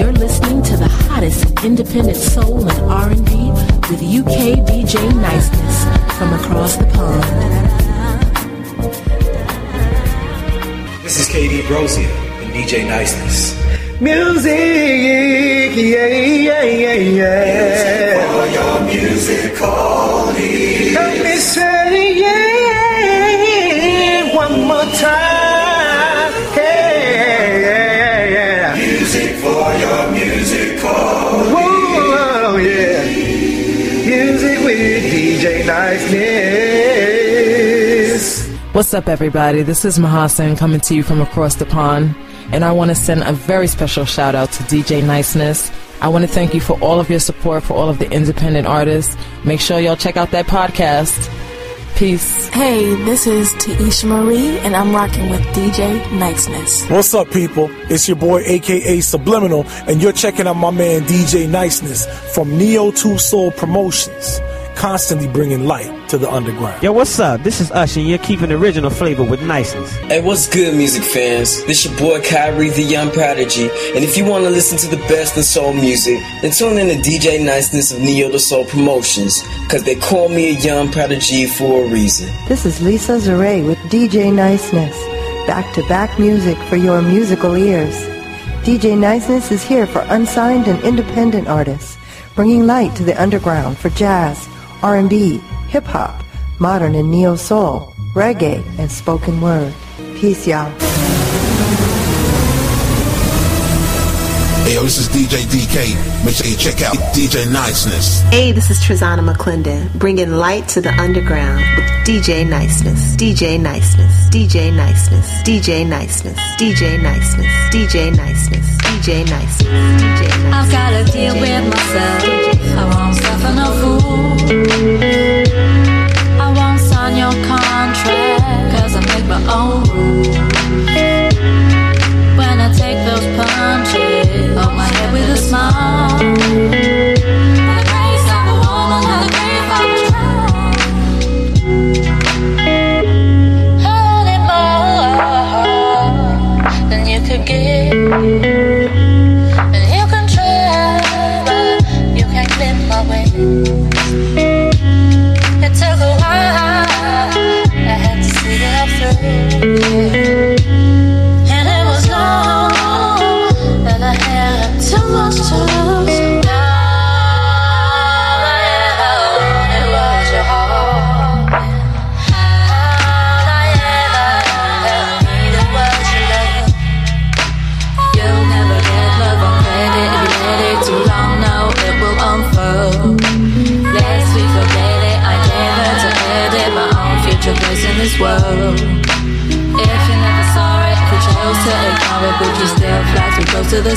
you're listening to the hottest independent soul and R&B with UK DJ Niceness from across the pond. This is KD Brosia and DJ Niceness. Music, yeah, yeah, yeah, yeah. For your musical needs. Help me say yeah one more time. What's up, everybody? This is Mahasan coming to you from across the pond, and I want to send a very special shout out to DJ Niceness. I want to thank you for all of your support for all of the independent artists. Make sure y'all check out that podcast. Peace. Hey, this is Taisha Marie, and I'm rocking with DJ Niceness. What's up, people? It's your boy, aka Subliminal, and you're checking out my man DJ Niceness from Neo 2 Soul Promotions, constantly bringing light to the underground. Yo, what's up? This is Usher, and you're keeping original flavor with niceness. Hey, what's good, music fans? This your boy Kyrie, the Young Prodigy, and if you want to listen to the best in soul music, then tune in to DJ Niceness of Neo 2 Soul Promotions, cause they call me a Young Prodigy for a reason. This is Lisa Zaray with DJ Niceness. Back to back music for your musical ears. DJ Niceness is here for unsigned and independent artists, bringing light to the underground for jazz, R&B, hip hop, modern and neo soul, reggae, and spoken word. Peace, y'all. Hey, yo, this is DJ DK. Make sure you check out DJ Niceness. Hey, this is Trizana McClendon, bringing light to the underground with DJ Niceness, DJ Niceness, DJ Niceness, DJ Niceness, DJ Niceness, DJ Niceness, DJ Niceness, DJ Niceness. I've gotta deal with myself. I won't suffer no fool.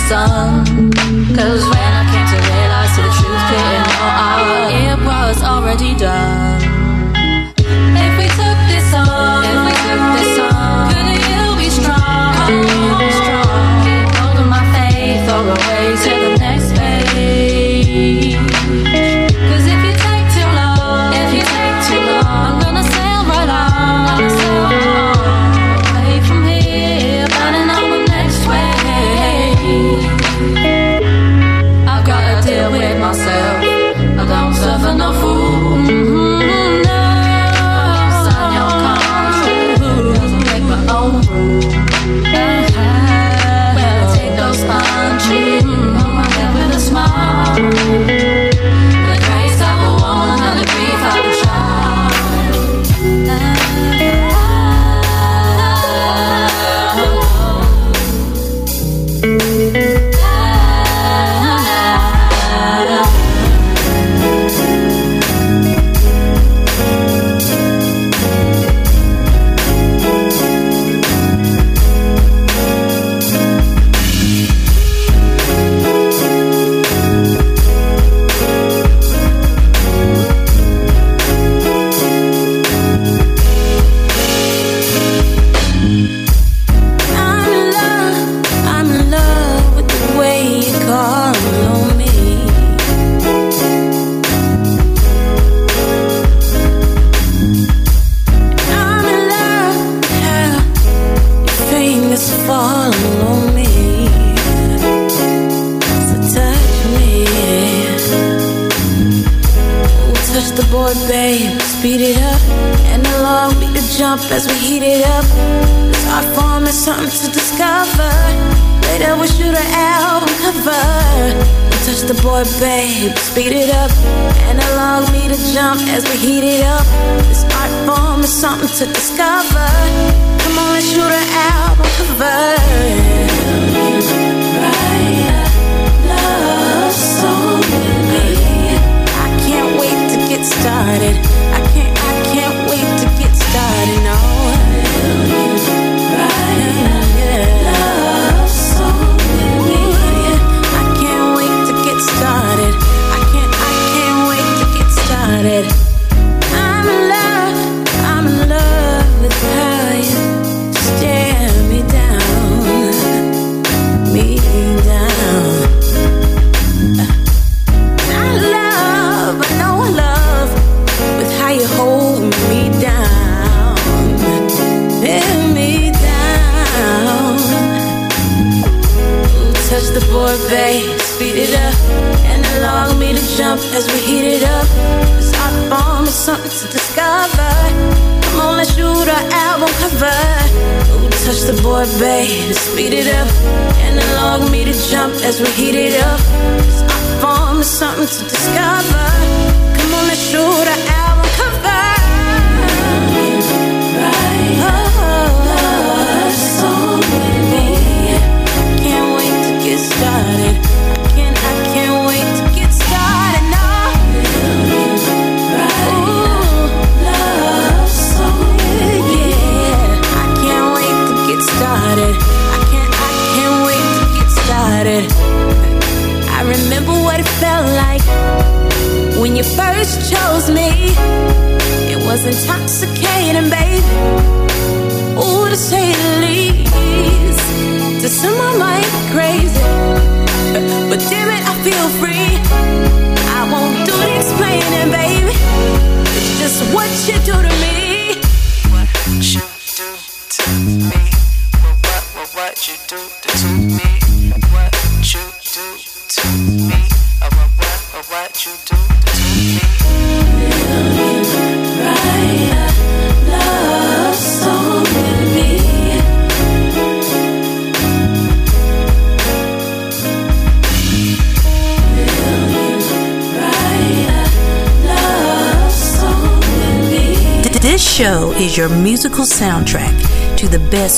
Sun? Cause when I came to realize the truth couldn't know our, it was already done. up as we heat it up. This art form is something to discover. Later we shoot an album cover. You touch the boy, babe, speed it up. Analog me to jump as we heat it up. This art form is something to discover. Come on, let's shoot an album cover. Write a love song with me. I can't wait to get started.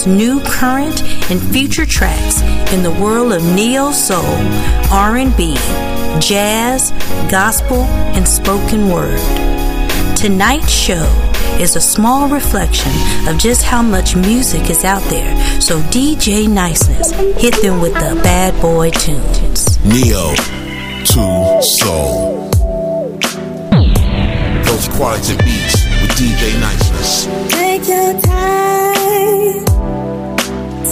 new current and future tracks in the world of neo soul, R&B, jazz, gospel, and spoken word. Tonight's show is a small reflection of just how much music is out there. So DJ Niceness, hit them with the bad boy tunes. Neo to Soul. Those quality beats with DJ Niceness. Take your time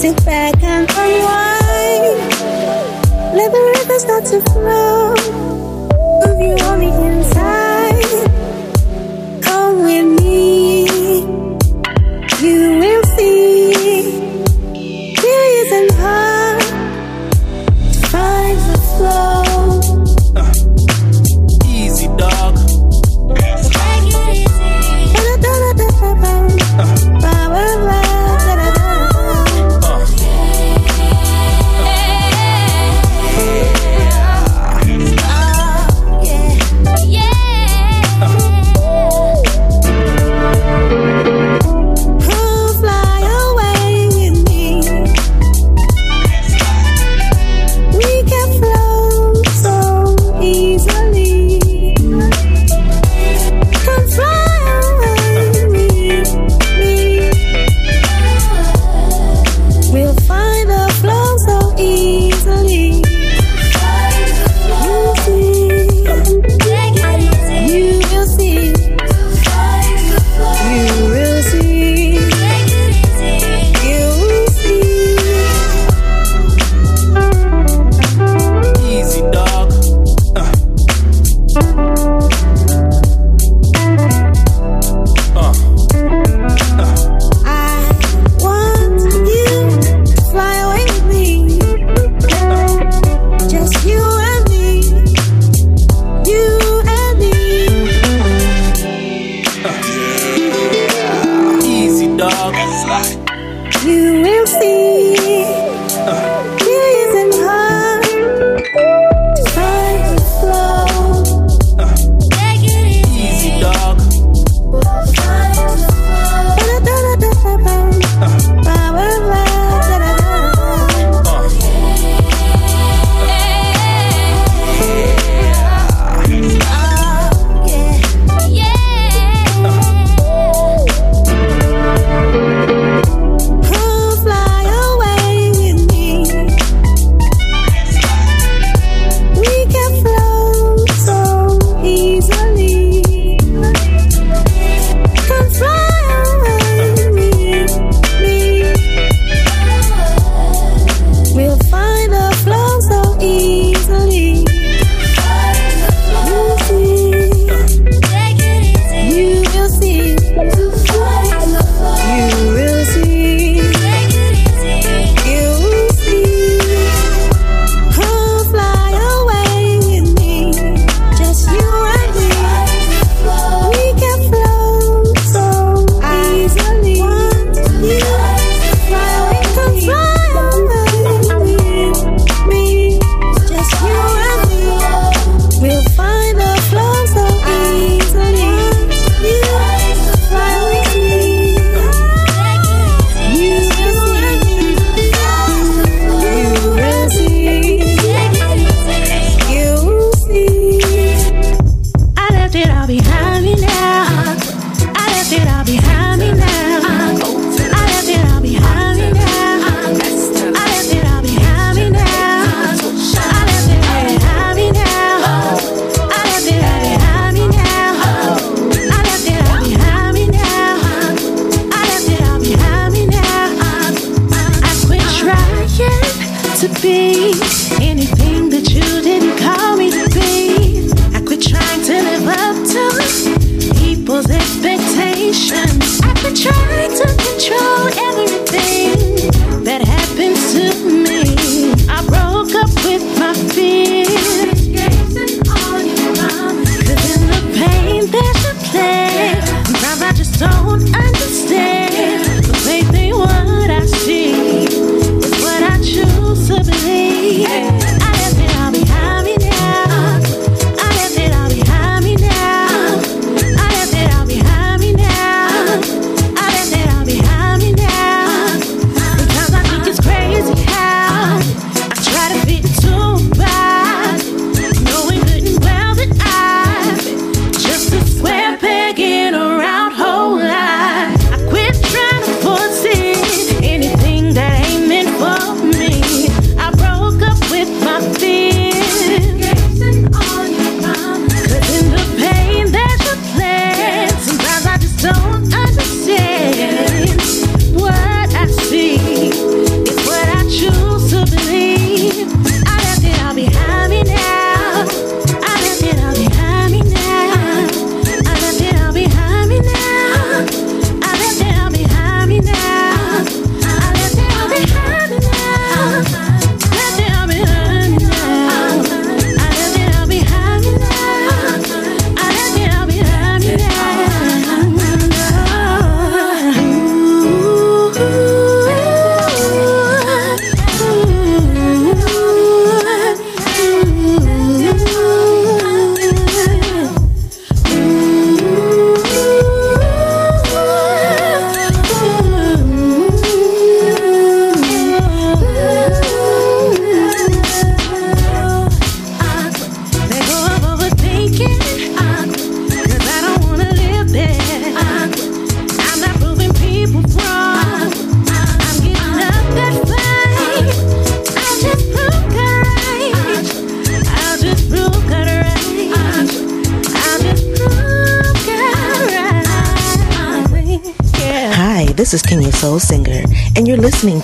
sit back and unwind. Let the river start to flow. Move you on the inside.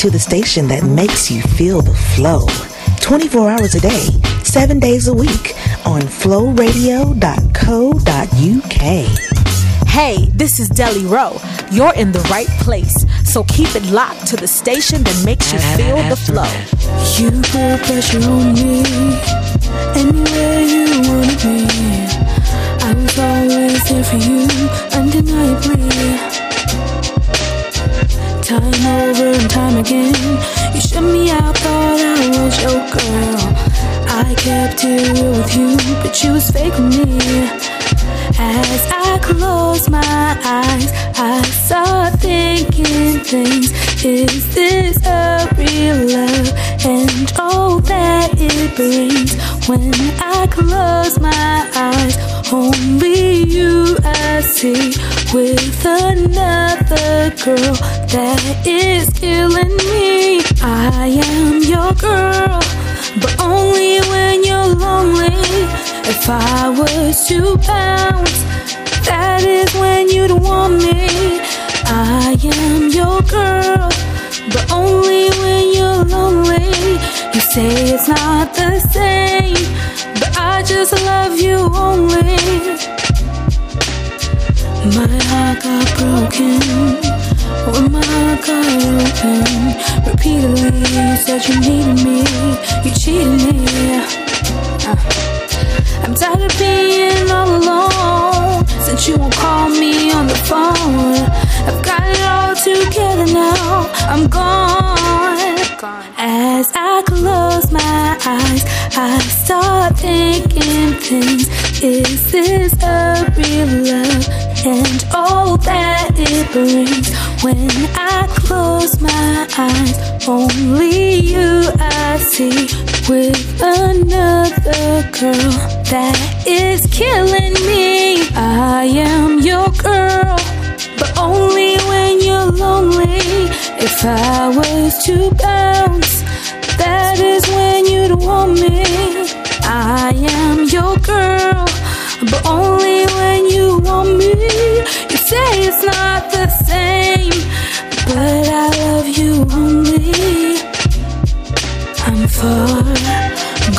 the station that makes you feel the flow 24 hours a day, 7 days a week on flowradio.co.uk. Hey, this is Deli Rowe. You're in the right place, so keep it locked to the station that makes you feel the flow. You put pressure on me, anywhere you wanna be. I was always there for you, undeniably. Time over and time again. You shut me out, thought I was your girl. I kept it real with you, but you was fake with me. As I close my eyes, I start thinking things. Is this a real love? And all that it brings when I close my eyes, only you I see with another girl that is killing me. I am your girl, but only when you're lonely. If I was to bounce, that is when you'd want me. I am your girl, but only when you're lonely. You say it's not the same, but I just love you only. My heart got broken my got open. Repeatedly, you said you needed me, you cheated me. Uh. I'm tired of being all alone since you won't call me on the phone. I've got it all together now. I'm gone. As I close my eyes, I start thinking things. Is this a real love? And all that it brings when I close my eyes, only you I see with another girl that is killing me. I am your girl, but only when you're lonely. If I was to bounce, say it's not the same, but I love you only. I'm far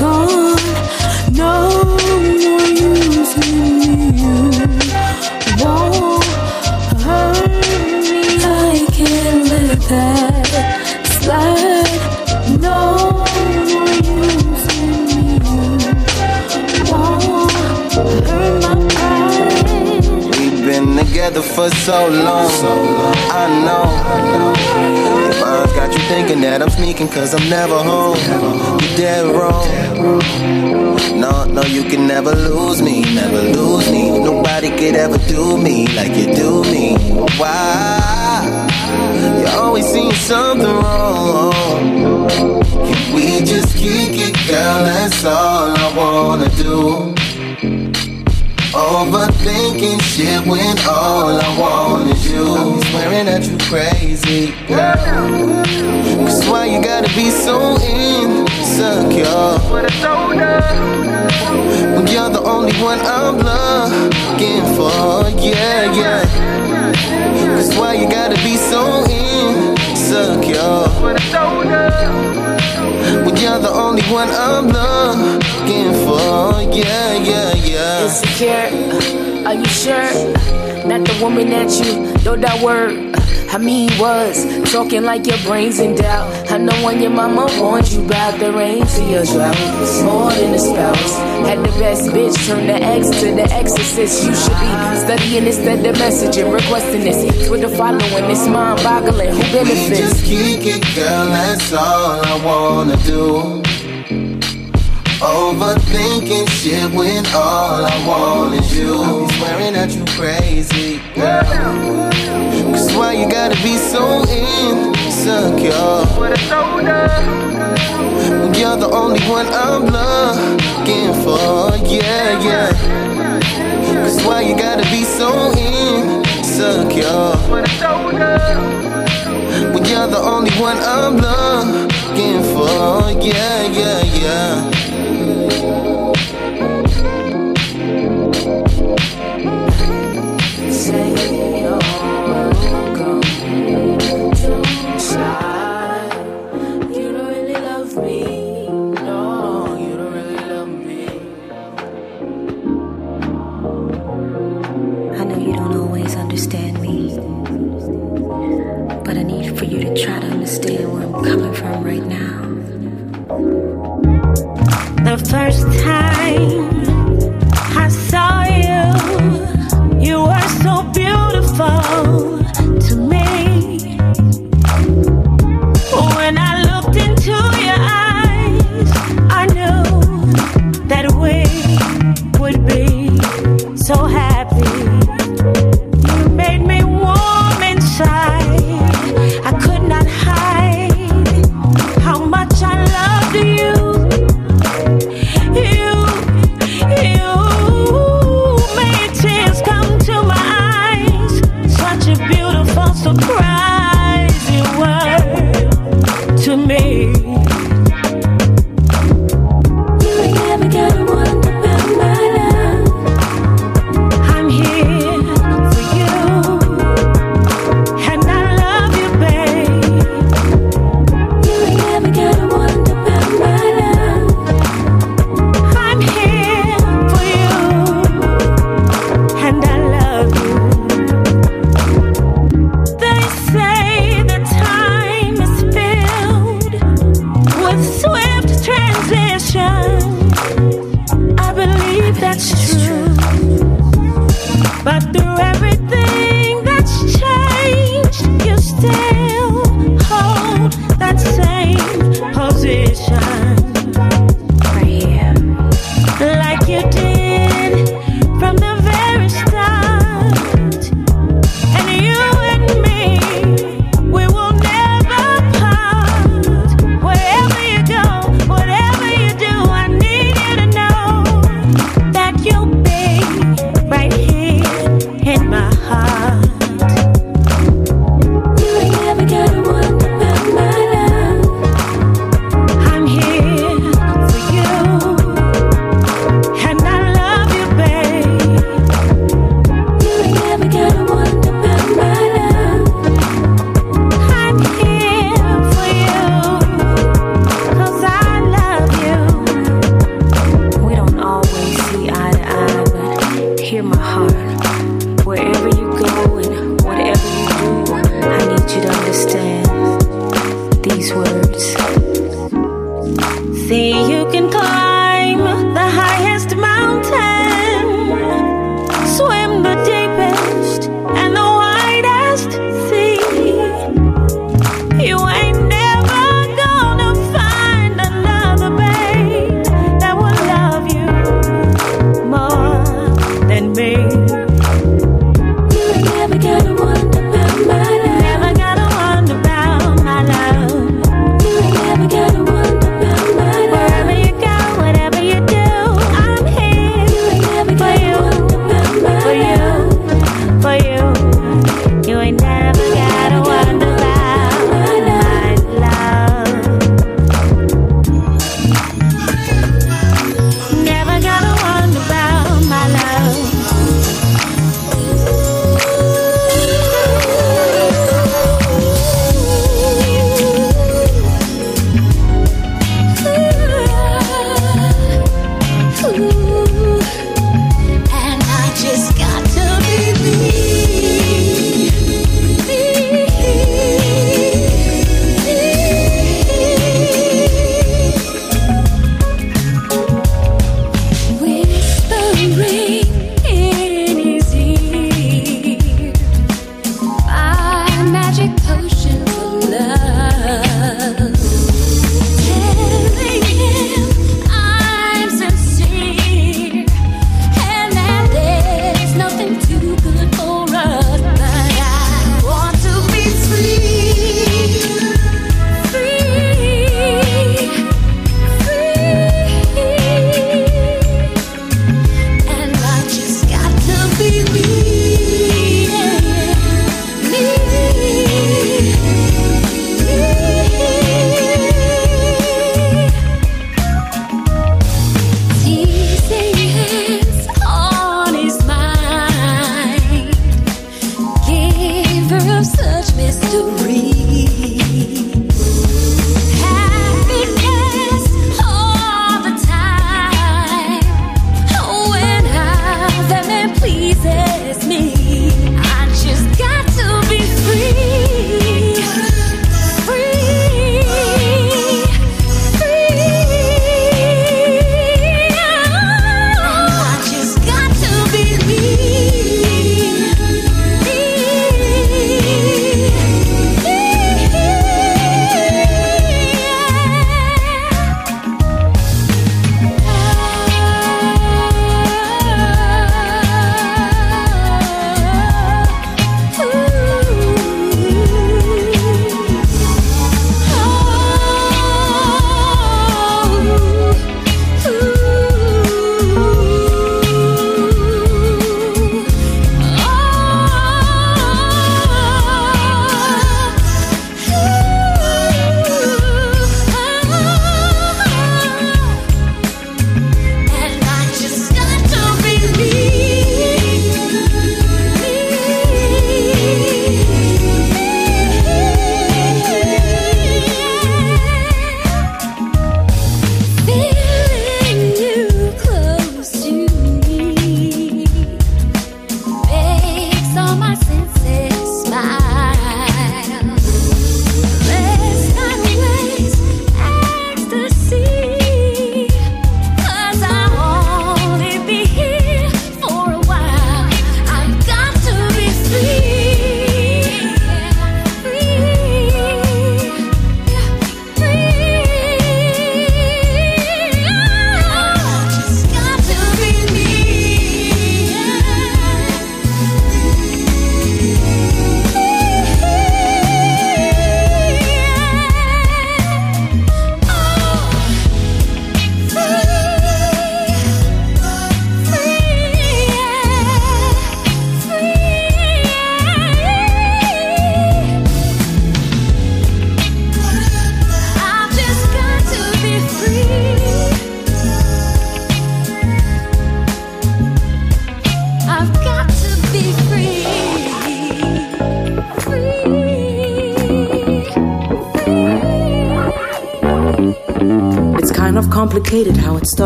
gone, no more using. You won't hurt me. I can't let that together for so long. I know. Your mind's got you thinking that I'm sneaking cause I'm never home. You're dead wrong. No, no, you can never lose me, never lose me. Nobody could ever do me like you do me. Why? You always seem something wrong. Can we just kick it, girl? That's all I wanna do. Overthinking shit when all I want is you. I'm swearing that you crazy, girl. Cause why you gotta be so insecure? When you're the only one I'm looking for, yeah, yeah. Cause why you gotta be so insecure? When you're the only one I'm looking for, yeah, yeah, yeah. Insecure, uh, are you sure? Not the woman that you know that word. I mean, was talking like your brains in doubt. I know when your mama warned you about the rain to your drought. More than a spouse. Had the best bitch turn the ex to the exorcist. You should be studying instead of messaging, requesting this. Twitter following, it's mind boggling. Who We benefits? just kick it, girl, that's all I wanna do. Overthinking shit when all I want is you. I'm swearing that you crazy, girl. Cause why you gotta be so insecure? When you're the only one I'm looking for, yeah, yeah. Cause why you gotta be so insecure? When you're the only one I'm looking for, yeah, yeah, yeah. You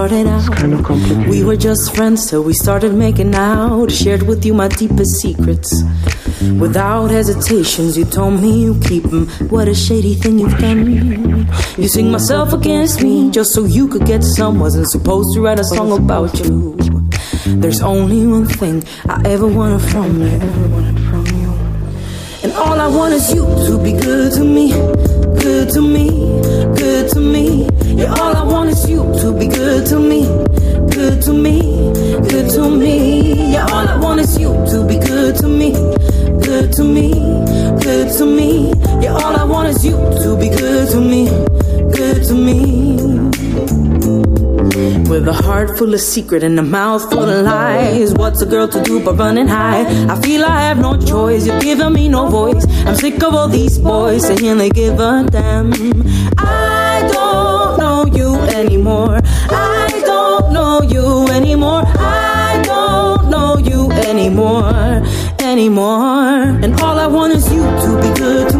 started out. kind of complicated. We were just friends till we started making out. Shared with you my deepest secrets. Without hesitations, you told me you keep 'em. What a shady thing you've done. Me. You sing myself against me just so you could get some. Wasn't supposed to write a song about you. There's only one thing I ever wanted from you. And all I want is you to be good to me, good to me, good to me. Yeah, all I want is you to be good to me, good to me, good to me. Yeah, all I want is you to be good to me, good to me, good to me. Yeah, all I want is you to be good to me, good to me. With a heart full of secret and a mouth full of lies. What's a girl to do but run and hide? I feel I have no choice. You're giving me no voice. I'm sick of all these boys saying they give a damn. Anymore. I don't know you anymore. I don't know you anymore. Anymore. And all I want is you to be good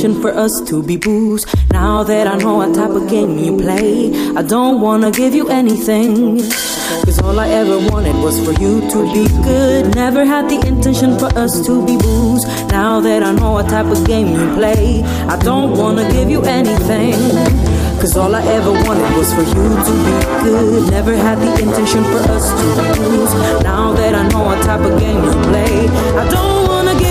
intention for us to be booze. Now that I know what type of game you play, I don't wanna give you anything. Cause all I ever wanted was for you to be good. Never had the intention for us to be booze. Now that I know what type of game you play, I don't wanna give you anything. Cause all I ever wanted was for you to be good. Never had the intention for us to be booze. Now that I know what type of game you play, I don't wanna give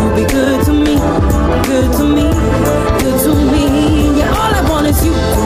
you be good to me, good to me, good to me. Yeah, all I want is you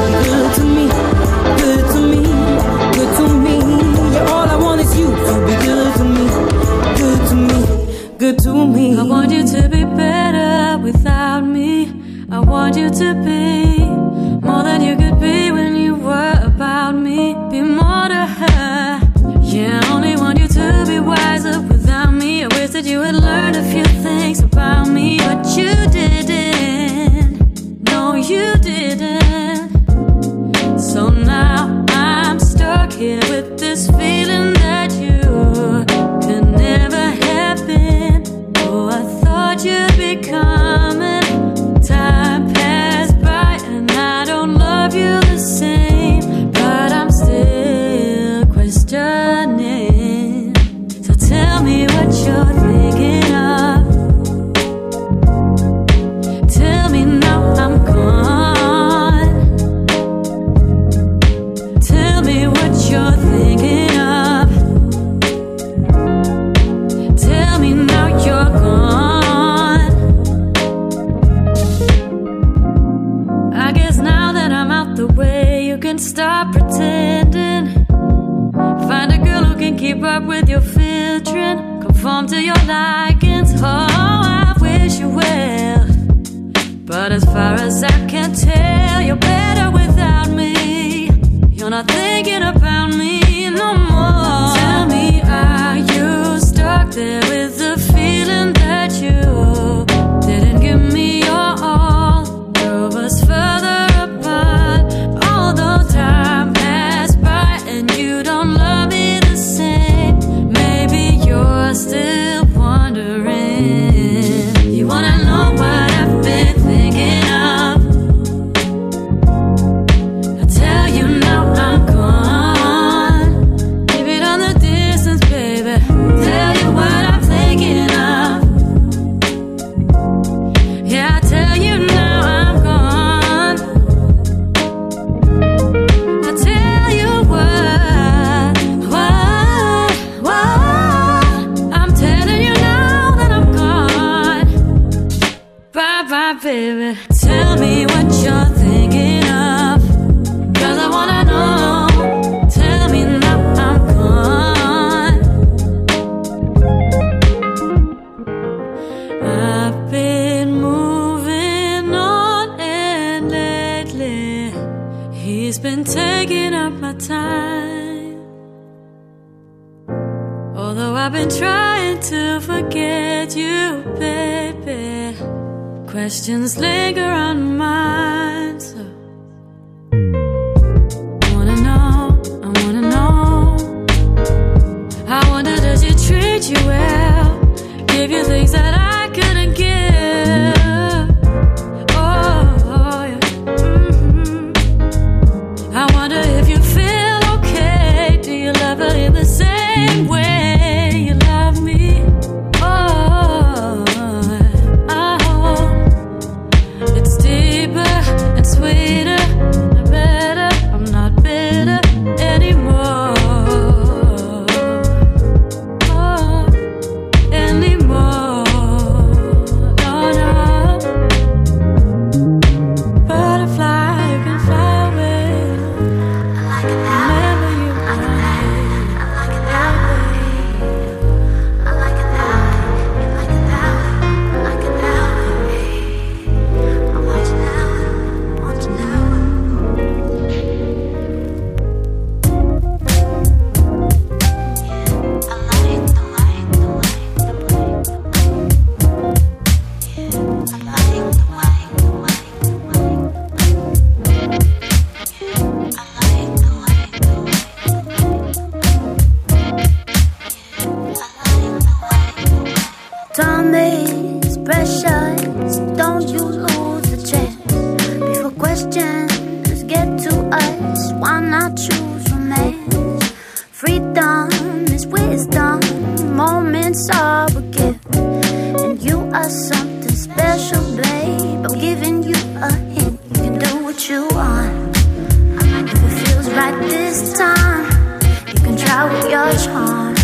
your charm.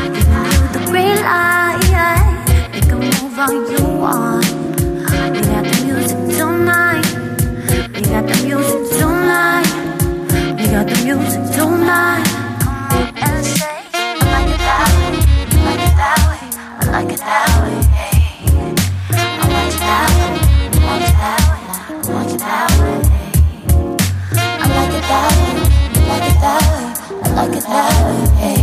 You can the green light, make a move all you want. We got the music tonight. We got the music tonight. We got the music tonight. Come on and say, I like it that way. I like it that way. I like it that way. Way. Hey.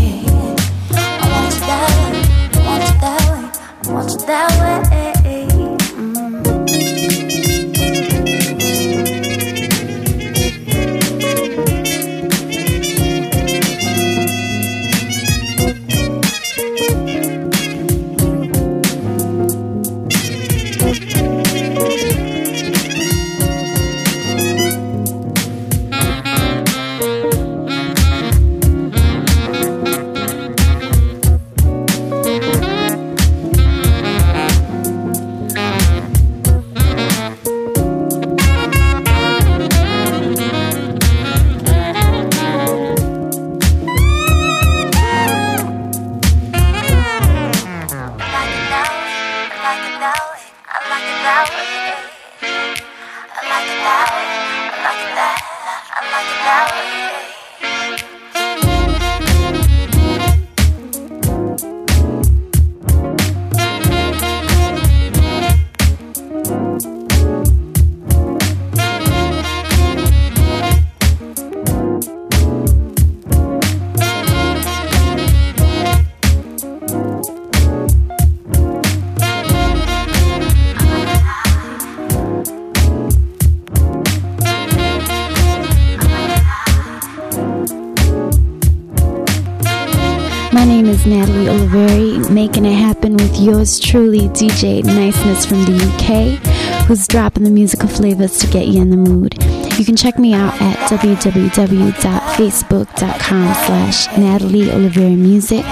Yours truly, DJ Niceness from the UK, who's dropping the musical flavors to get you in the mood. You can check me out at www.facebook.com slash Natalie Oliveri Music.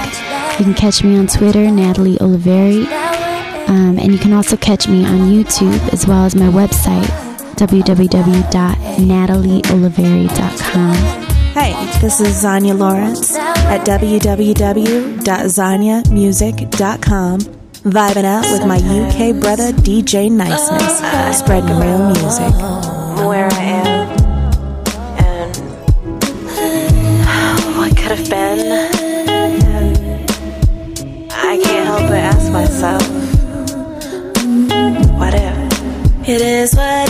You can catch me on Twitter, Natalie Oliveri. Um, and you can also catch me on YouTube as well as my website, www.natalieoliveri.com. Hey, this is Zanya Lawrence at www.zanyamusic.com, vibing out with my UK brother DJ Niceness, spreading real music. Where I am and what could have been. I can't help but ask myself, what if? It is what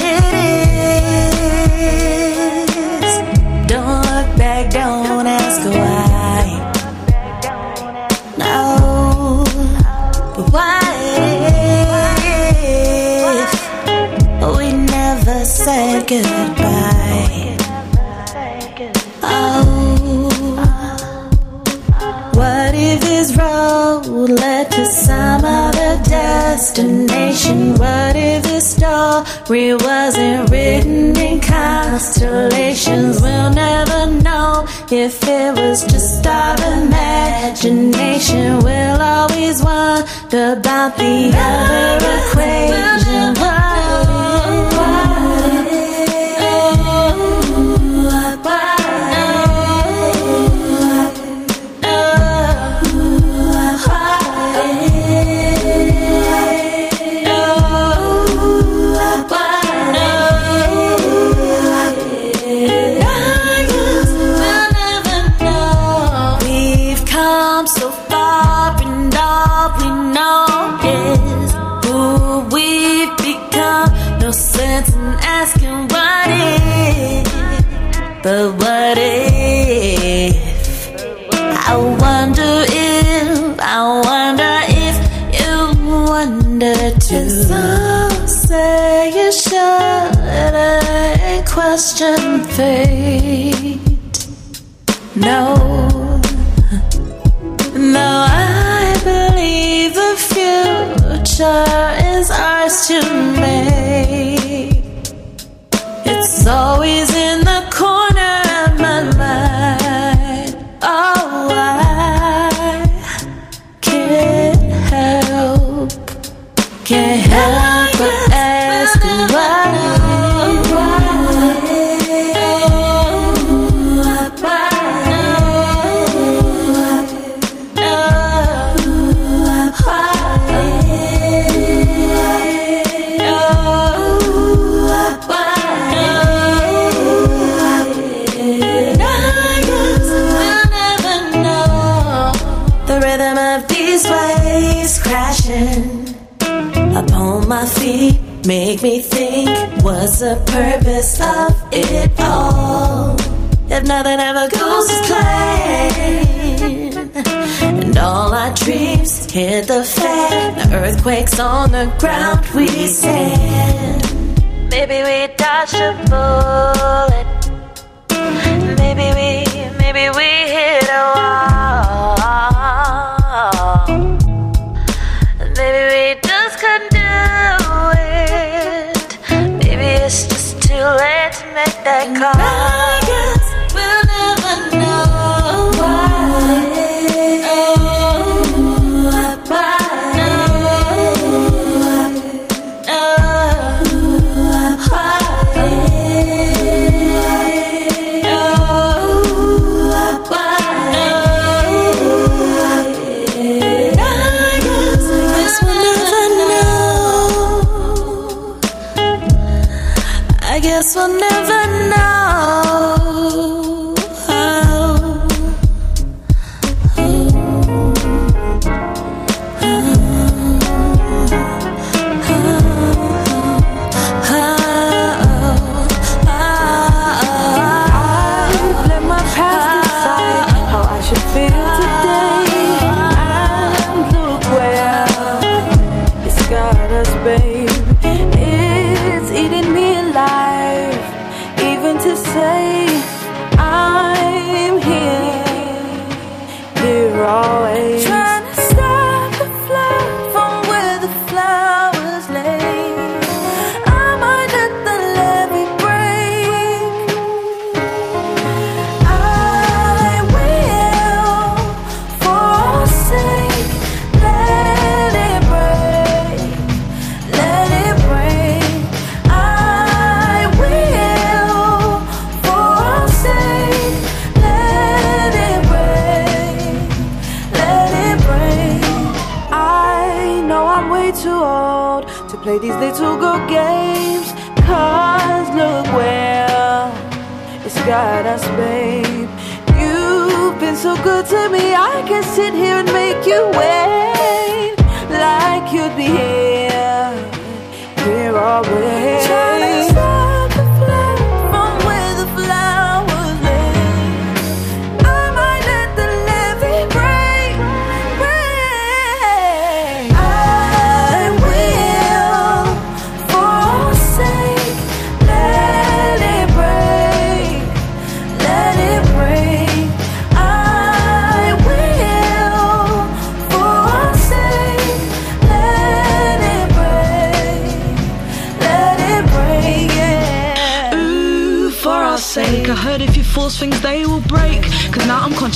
some other destination. What if the story wasn't written in constellations? We'll never know if it was just our imagination. We'll always wonder about the other equation. purpose of it all. If nothing ever goes as planned, and all our dreams hit the fan, the earthquakes on the ground we stand. Maybe we dodge a bullet. Maybe we, maybe we hit a wall. let's make that call.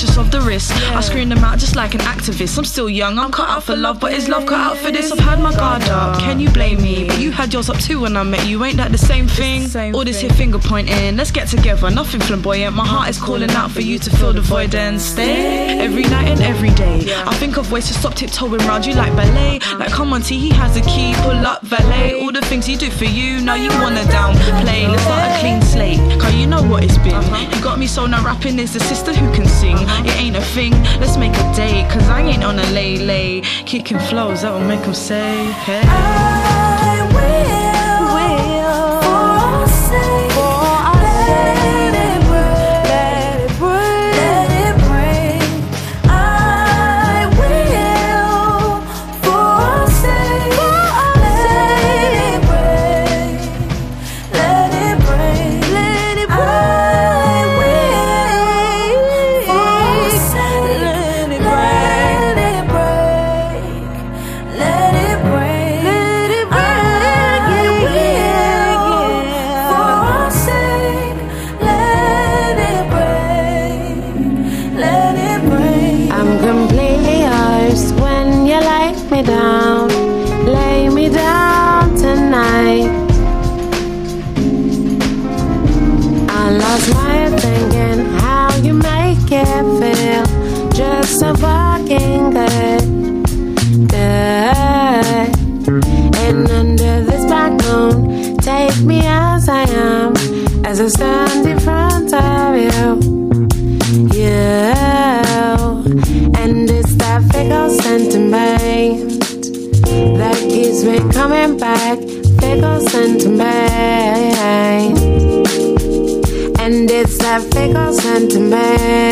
Conscious of the risk. I screen them out just like an activist. I'm still young, I'm cut out for love, but is love cut out for this? I've had my guard up. Can you blame me? But you had yours up too when I met you. Ain't that the same thing? All this here finger pointing. Let's get together, nothing flamboyant. My heart is calling out for you to fill the void and stay. Every night and every day. I think of ways to stop tiptoeing round you like ballet. Like, come on, T, he has a key. Pull up, valet. All the things he do for you, now you wanna downplay. Let's start a clean slate. Cause you know what it's been. You got me so now rapping is the sister who can sing. It ain't a thing. Let's make a date. Cause I ain't on a lay lay. Kicking flows that'll make them say, hey. I'm sentiment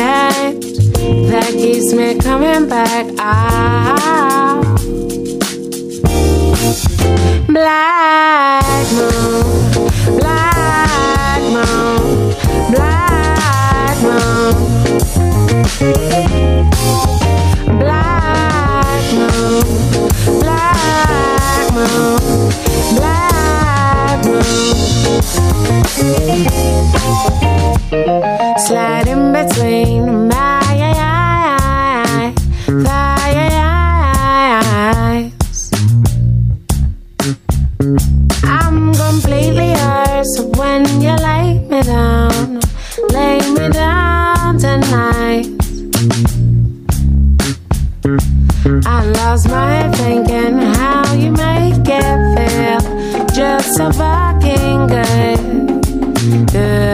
I lost my thinking how you make it feel just so fucking good, good.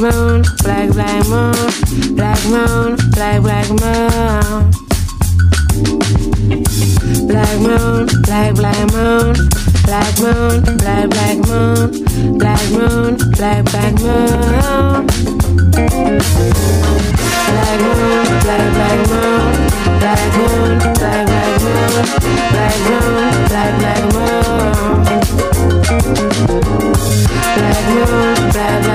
Moon, black black moon, black moon, black black moon. Black moon, black black moon, black moon, black black moon, black moon, black black moon. Black moon, black black moon, black moon, black black moon, black moon, black black moon. Black black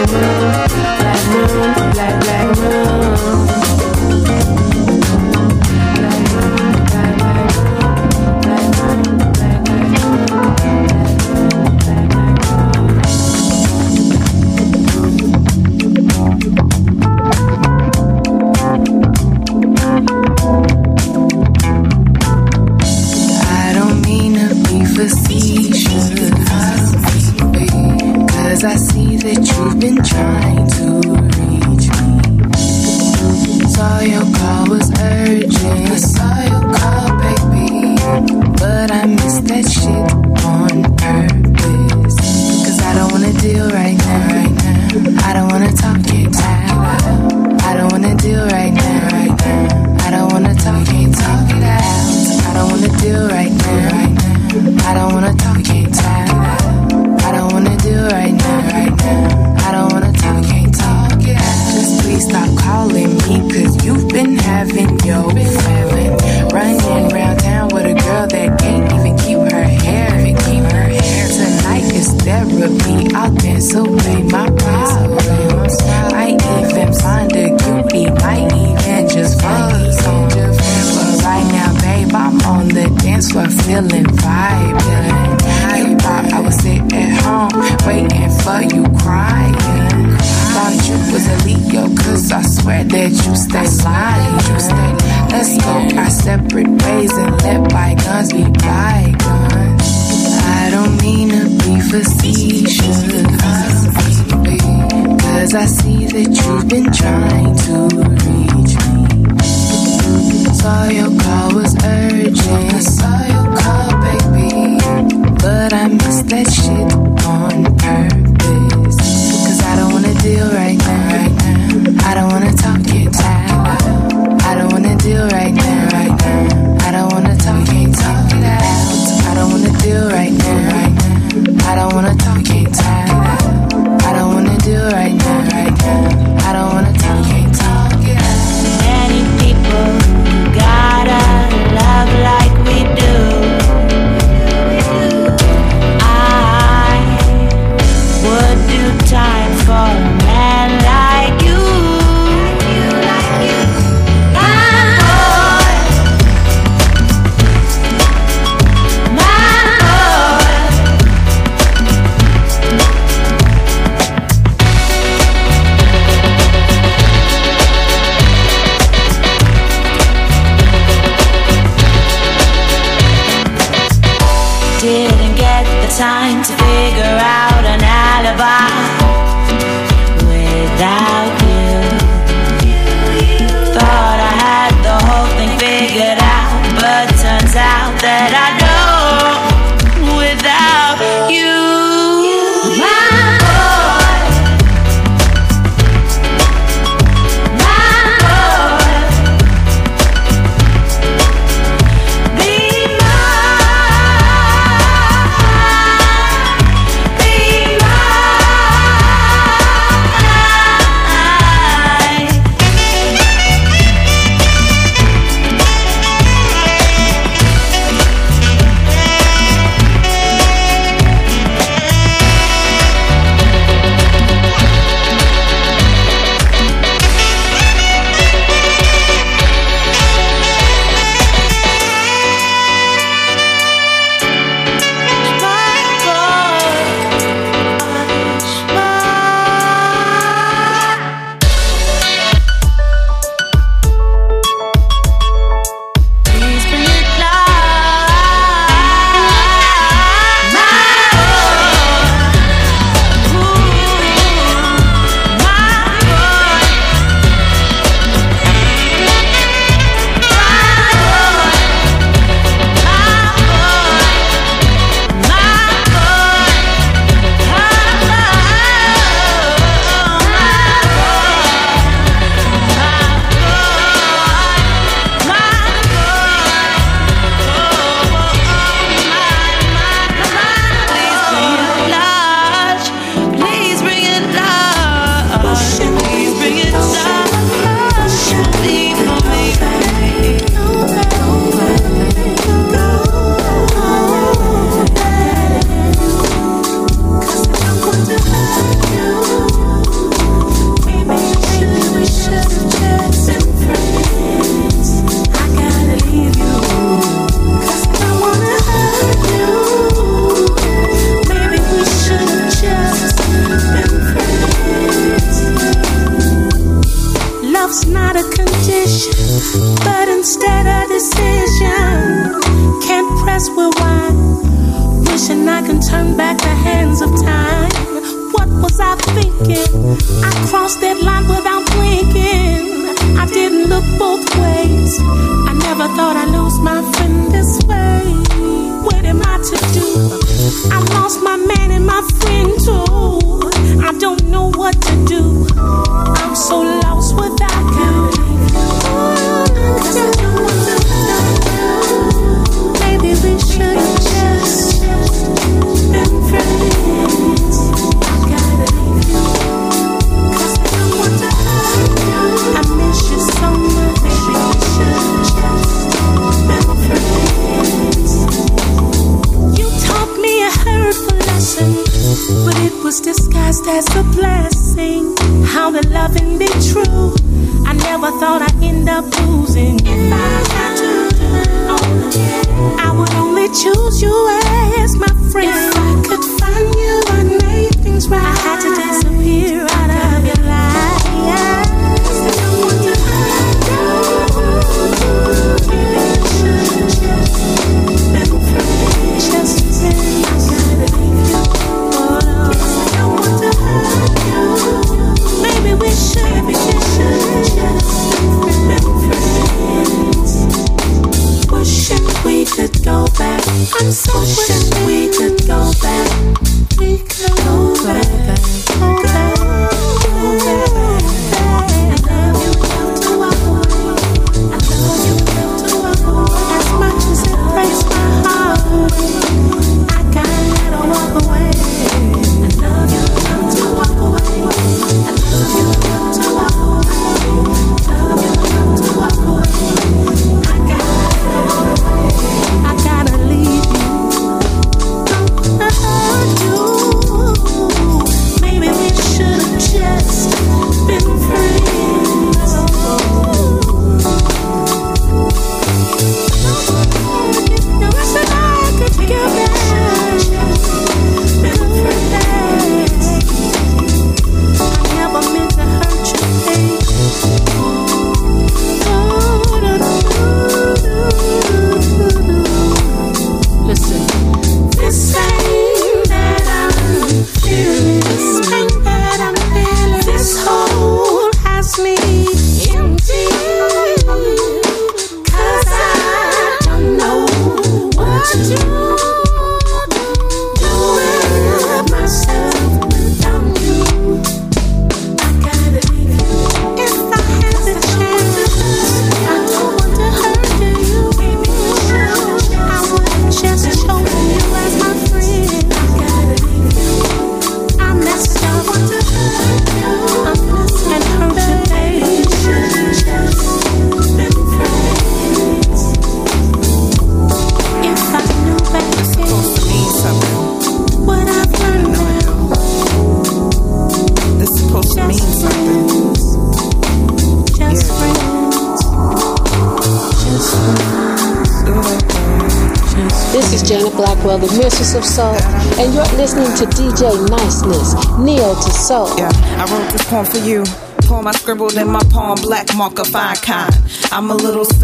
moon, black moon, black black moon,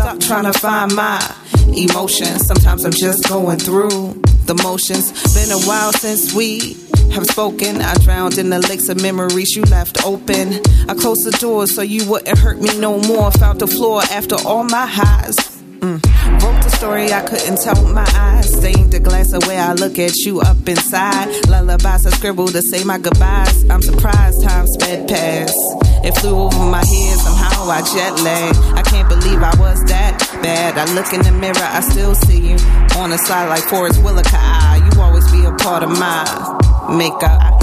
stuck trying to find my emotions. Sometimes I'm just going through the motions. Been a while since we have spoken. I drowned in the lakes of memories you left open. I closed the door so you wouldn't hurt me no more. Found the floor after all my highs. Mm. Wrote the story I couldn't tell my eyes. Stained the glass the way I look at you up inside. Lullabies I scribbled to say my goodbyes. I'm surprised time sped past. It flew over my head, I jet lag. I can't believe I was that bad. I look in the mirror, I still see you. On the side like Forest Whitaker. Ah, You always be a part of my makeup.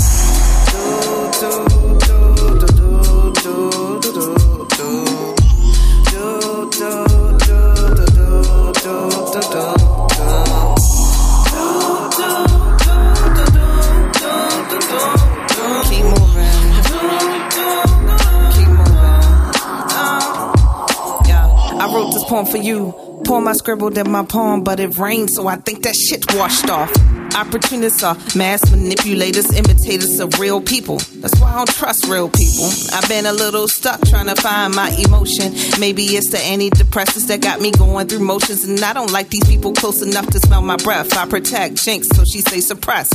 Poem for you. Poem I scribbled in my poem, but it rained, so I think that shit washed off. Opportunists are mass manipulators, imitators of real people. That's why I don't trust real people. I've been a little stuck trying to find my emotion. Maybe it's the antidepressants that got me going through motions, and I don't like these people close enough to smell my breath. I protect Jinx, so she stay suppressed.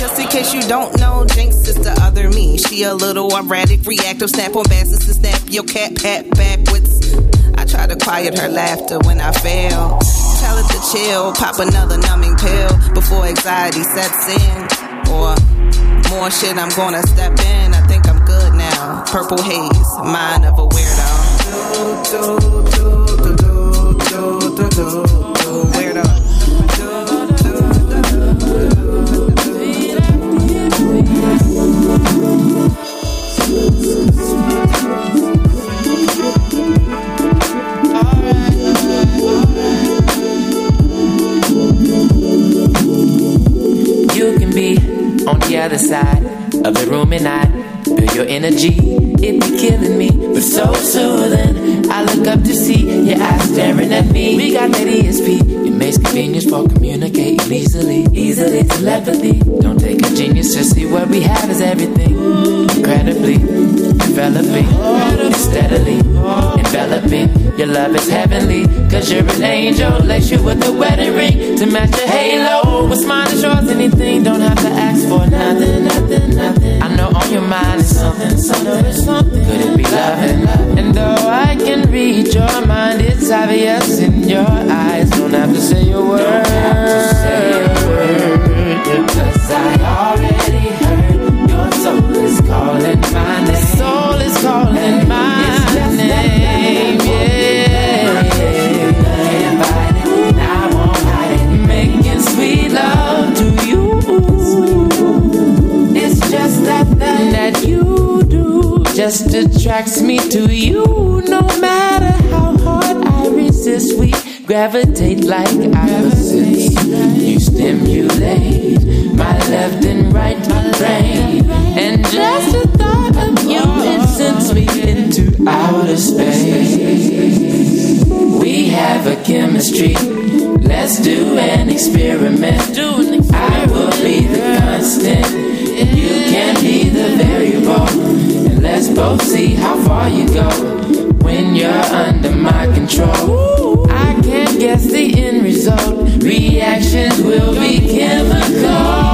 Just in case you don't know, Jinx is the other me. She a little erratic, reactive, snap on basses to snap your cat pat backwards. I try to quiet her laughter when I fail. Tell her to chill, pop another numbing pill before anxiety sets in. Or more shit, I'm gonna step in. I think I'm good now. Purple haze, mind of a weirdo. Weirdo. The other side. of the room and I feel your energy. It be killing me, but so soothing. I look up to see your eyes staring at me. We got that ESP. It makes convenience for communicating easily, easily telepathy. Don't take a genius to see what we have is everything. Incredibly developing, steadily enveloping. Your love is heavenly, cause you're an angel. Lace you with a wedding ring to match your halo. What's mine is yours, anything. Don't have to ask for nothing, nothing, nothing. I know on your mind is something, something, something. Could it be loving? And though I can read your mind, it's obvious in your eyes. Don't have to say a word. Cause I already heard your soul is calling my name. Soul is calling my name. Just that thing that you do. Just attracts me to you. No matter how hard I resist, we gravitate like opposites. You stimulate my left and right brain. And just the thought of you, it me into outer space. We have a chemistry. Let's do an experiment. I will be the constant. And you can be the variable. And let's both see how far you go when you're under my control. I can't guess the end result. Reactions will be chemical.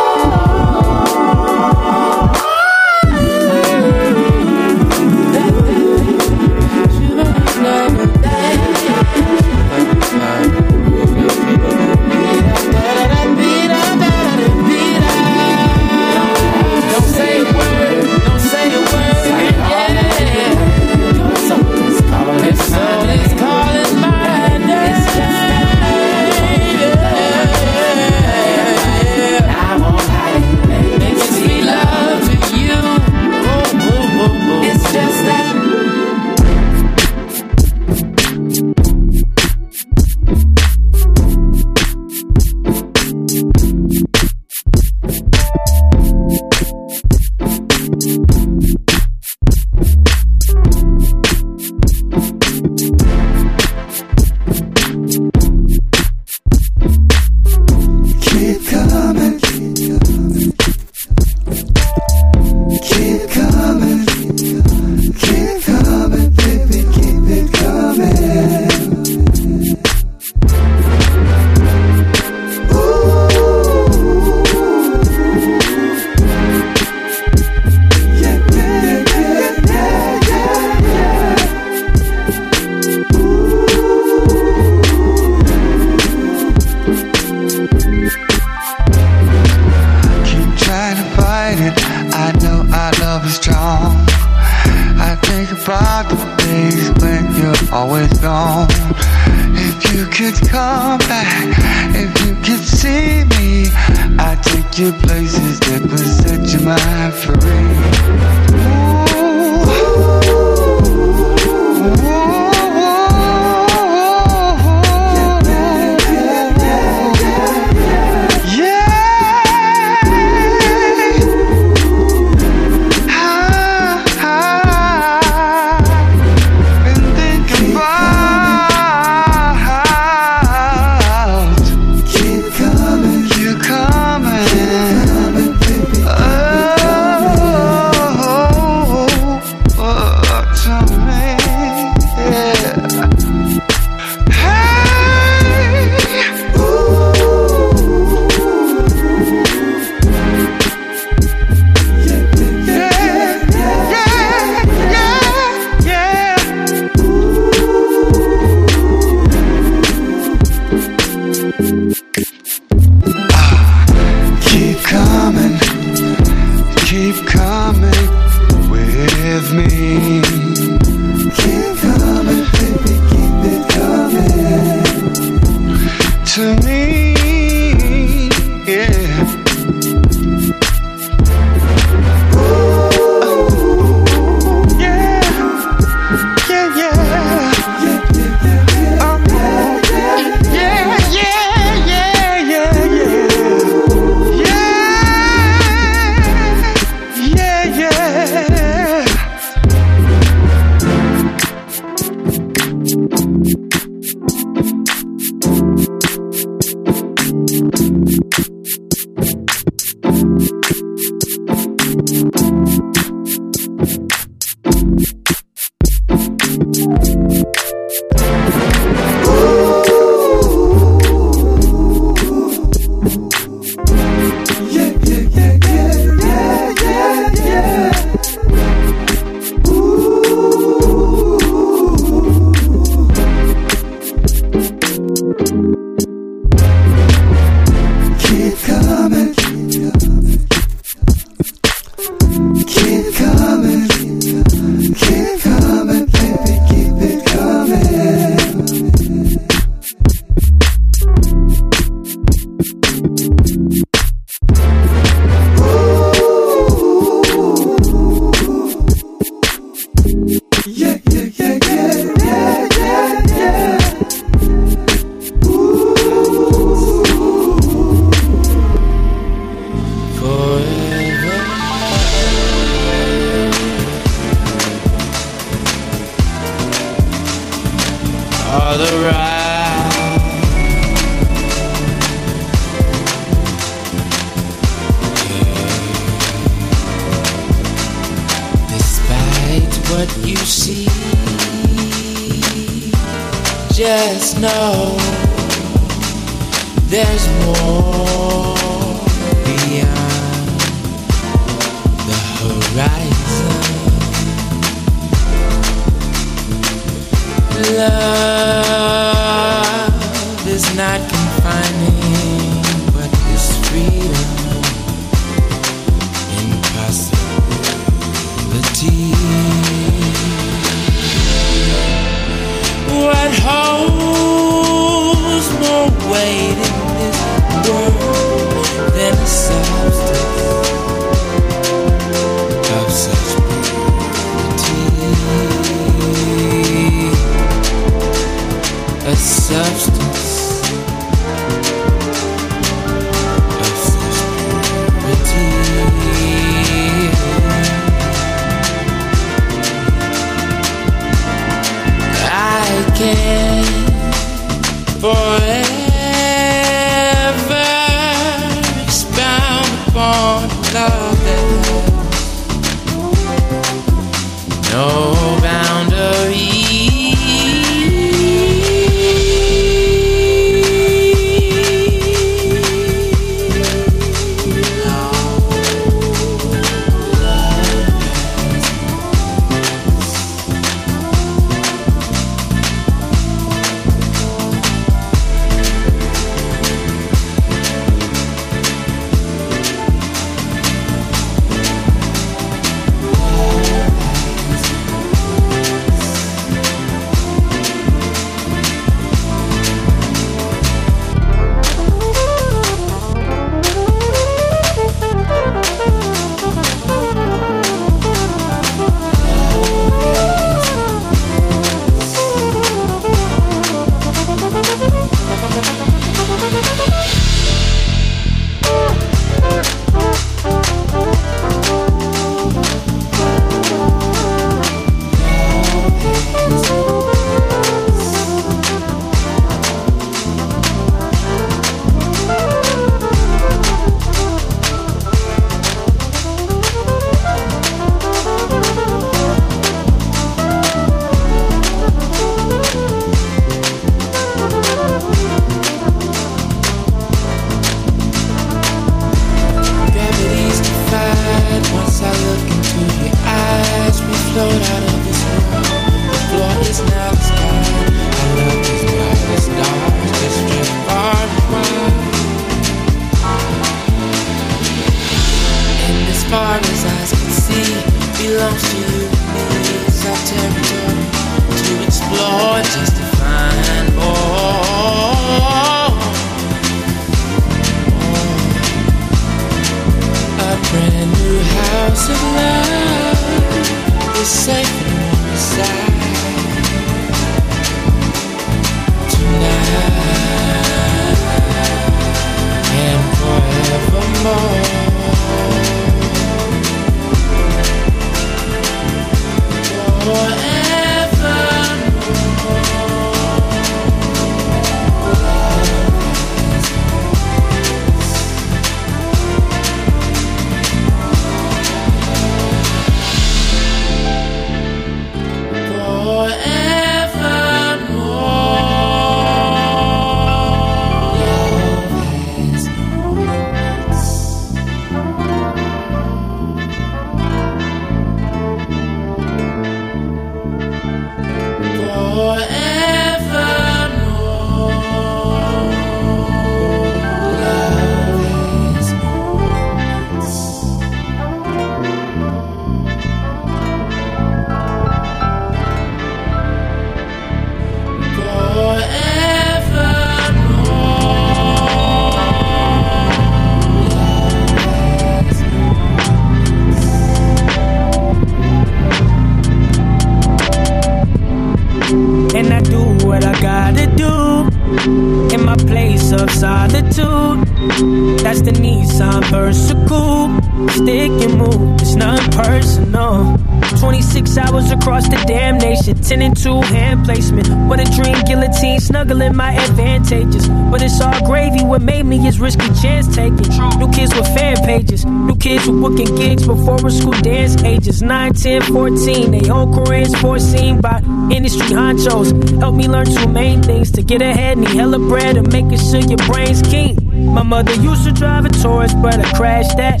Advantages. But it's all gravy, what made me is risky chance taking. New kids with fan pages, new kids with booking gigs before school dance ages. 9, 10, 14, they whole careers foreseen by industry honchos. Help me learn two main things to get ahead, need hella bread and making sure your brain's keen. My mother used to drive a Taurus, but I crashed that.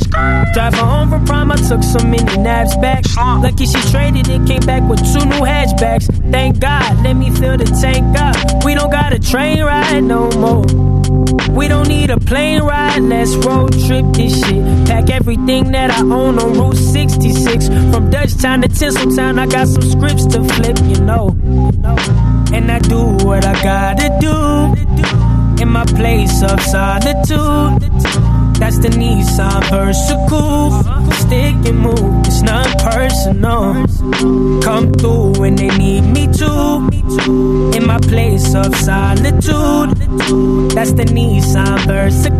Drive her home from prom, I took so many naps back. Lucky she traded it, came back with two new hatchbacks. Thank God, let me fill the tank up. We don't got a train ride no more. We don't need a plane ride, let's road trip this shit. Pack everything that I own on Route 66. From Dutchtown to Tinseltown, I got some scripts to flip, you know. And I do what I gotta do in my place of solitude. That's the Nissan Versa Coupe. Stick and move, it's not personal. Come through when they need me to. In my place of solitude. That's the Nissan Versa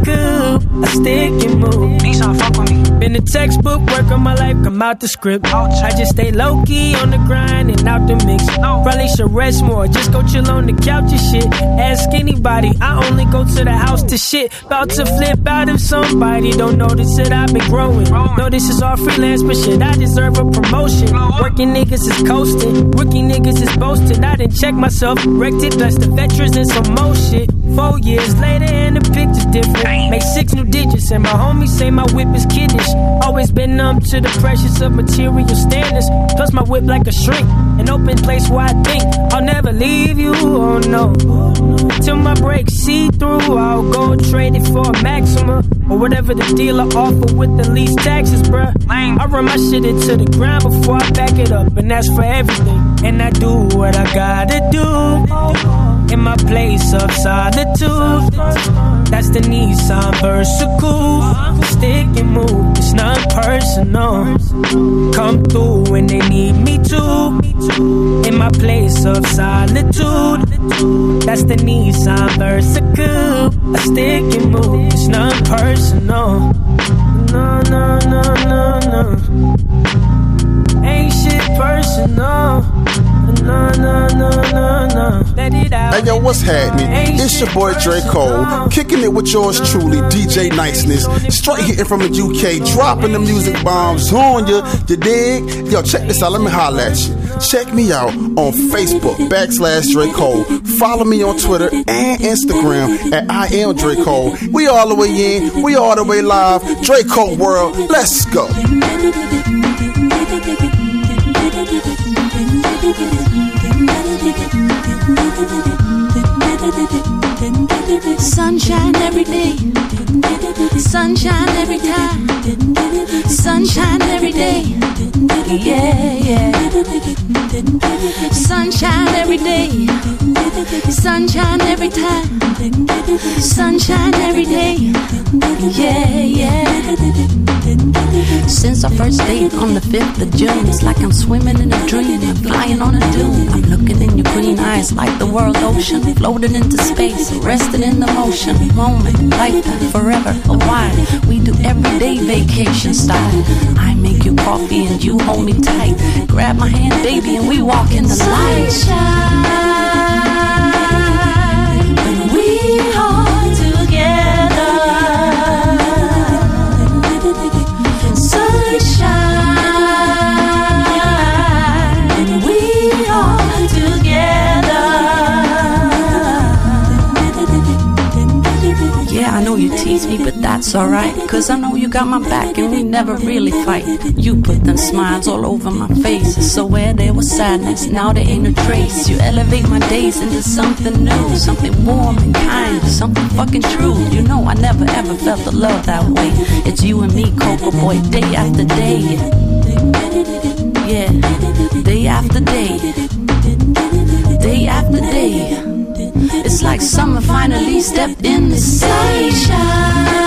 Coupe. I stick and move. Nissan, fuck with me. Been a textbook, work on my life, come out the script. I just stay low key on the grind and out the mix. Probably should rest more, just go chill on the couch and shit. Ask anybody, I only go to the house to shit. About to flip out if somebody don't notice that I've been growing. No, this is all freelance, but shit, I deserve a promotion. Working niggas is coasting, rookie niggas is boasting. I didn't check myself, wrecked it, blessed the veterans and some more shit. Four years later, and the picture's different. Make six new digits, and my homies say my whip is kiddish. Always been numb to the pressures of material standards. Plus, my whip like a shrink. An open place where I think I'll never leave you. Oh no. Till my brakes see through, I'll go trade it for a maximum. Or whatever the dealer offer with the least taxes, bruh. I run my shit into the ground before I back it up, and that's for everything. And I do what I gotta do in my place of solitude. That's the Nissan Coupe. Stick and move, it's not personal. Come through when they need me to. In my place of solitude. That's the Nissan Coupe. I stick and move, it's not personal. No, no, no, no, no. Ain't shit personal. Hey yo, what's happening? It's your boy Dre Cole, kicking it with yours truly, DJ Niceness, straight hitting from the UK, dropping the music bombs on you. You dig? Yo, check this out. Let me holler at you. Check me out on Facebook backslash Dre Cole. Follow me on Twitter and Instagram at I am Dre Cole. We all the way in, we all the way live. Dre Cole World, let's go. Sunshine every day. Sunshine every time. Sunshine every day. Yeah, yeah. Sunshine every day. Sunshine every time. Sunshine every day. Yeah, yeah. Since our first date on the 5th of June, it's like I'm swimming in a dream. I'm flying on a dune. I'm looking in your green eyes like the world ocean. Floating into space, resting in the motion. Moment, lifetime, forever, a while. We do everyday vacation style. I make you coffee and you hold me tight. Grab my hand, baby, and we walk in the light. Sunshine, tease me, but that's alright. Cause I know you got my back and we never really fight. You put them smiles all over my face. So where there was sadness, now there ain't a trace. You elevate my days into something new, something warm and kind, something fucking true. You know I never ever felt the love that way. It's you and me, Coco Boy, day after day. Yeah, day after day. Day after day. It's like summer finally stepped in the sunshine.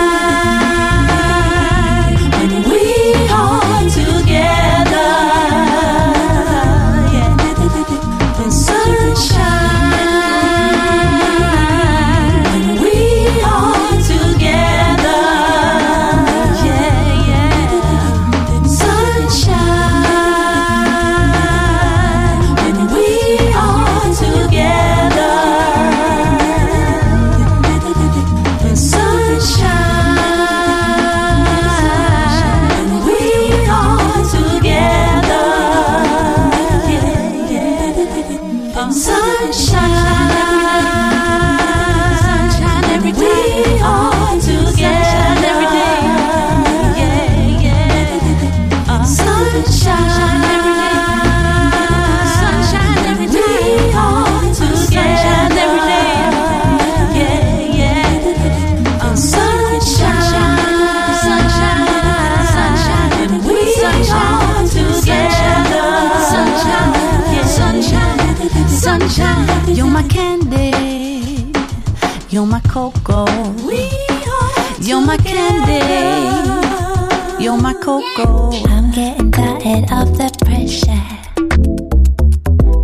My cocoa. I'm getting tired of the pressure.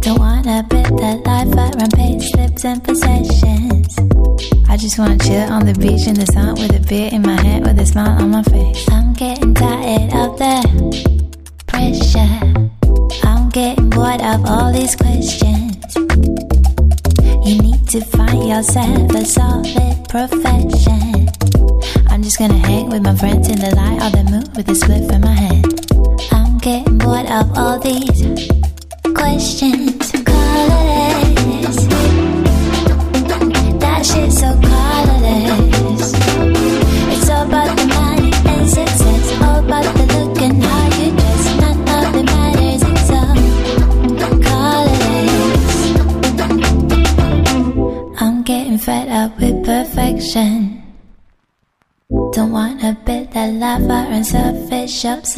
Don't wanna bet that life I run slips and possessions. I just wanna chill on the beach in the sun with a beer in my hand with a smile on my face. I'm getting tired of the pressure. I'm getting bored of all these questions. You need to find yourself a solid profession. I'm just gonna hang with my friends in the light of the moon with a spliff in my hand. I'm getting bored of all these questions.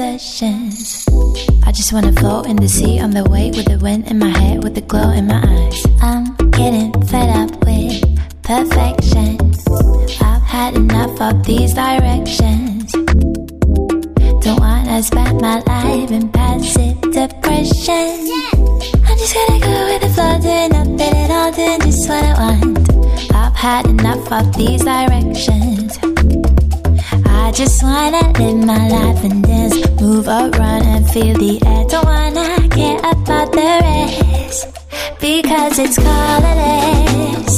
Obsessions. I just wanna float in the sea on the wake with the wind in my head, with the glow in my eyes. I'm getting fed up with perfection. I've had enough of these directions. Don't wanna spend my life in passive depression. I'm just gonna go with the flow, doing nothing at all, doing just what I want. I've had enough of these directions. I just wanna live my life and dance, move around and feel the air. Don't wanna care about the rest because it's colorless.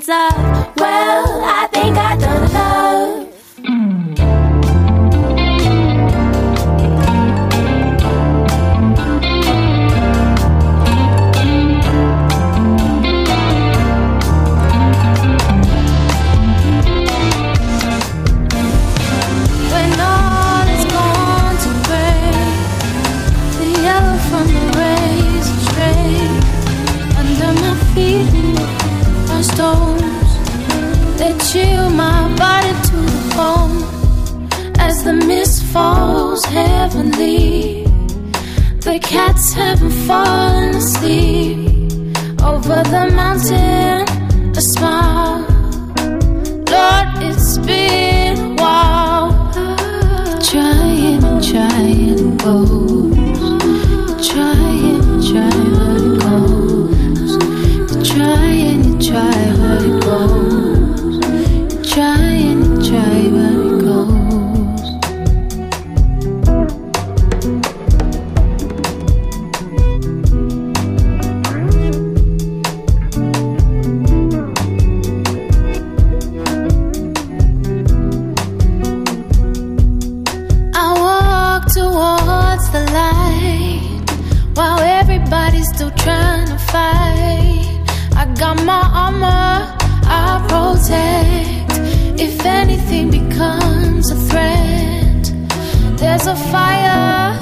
Catch fire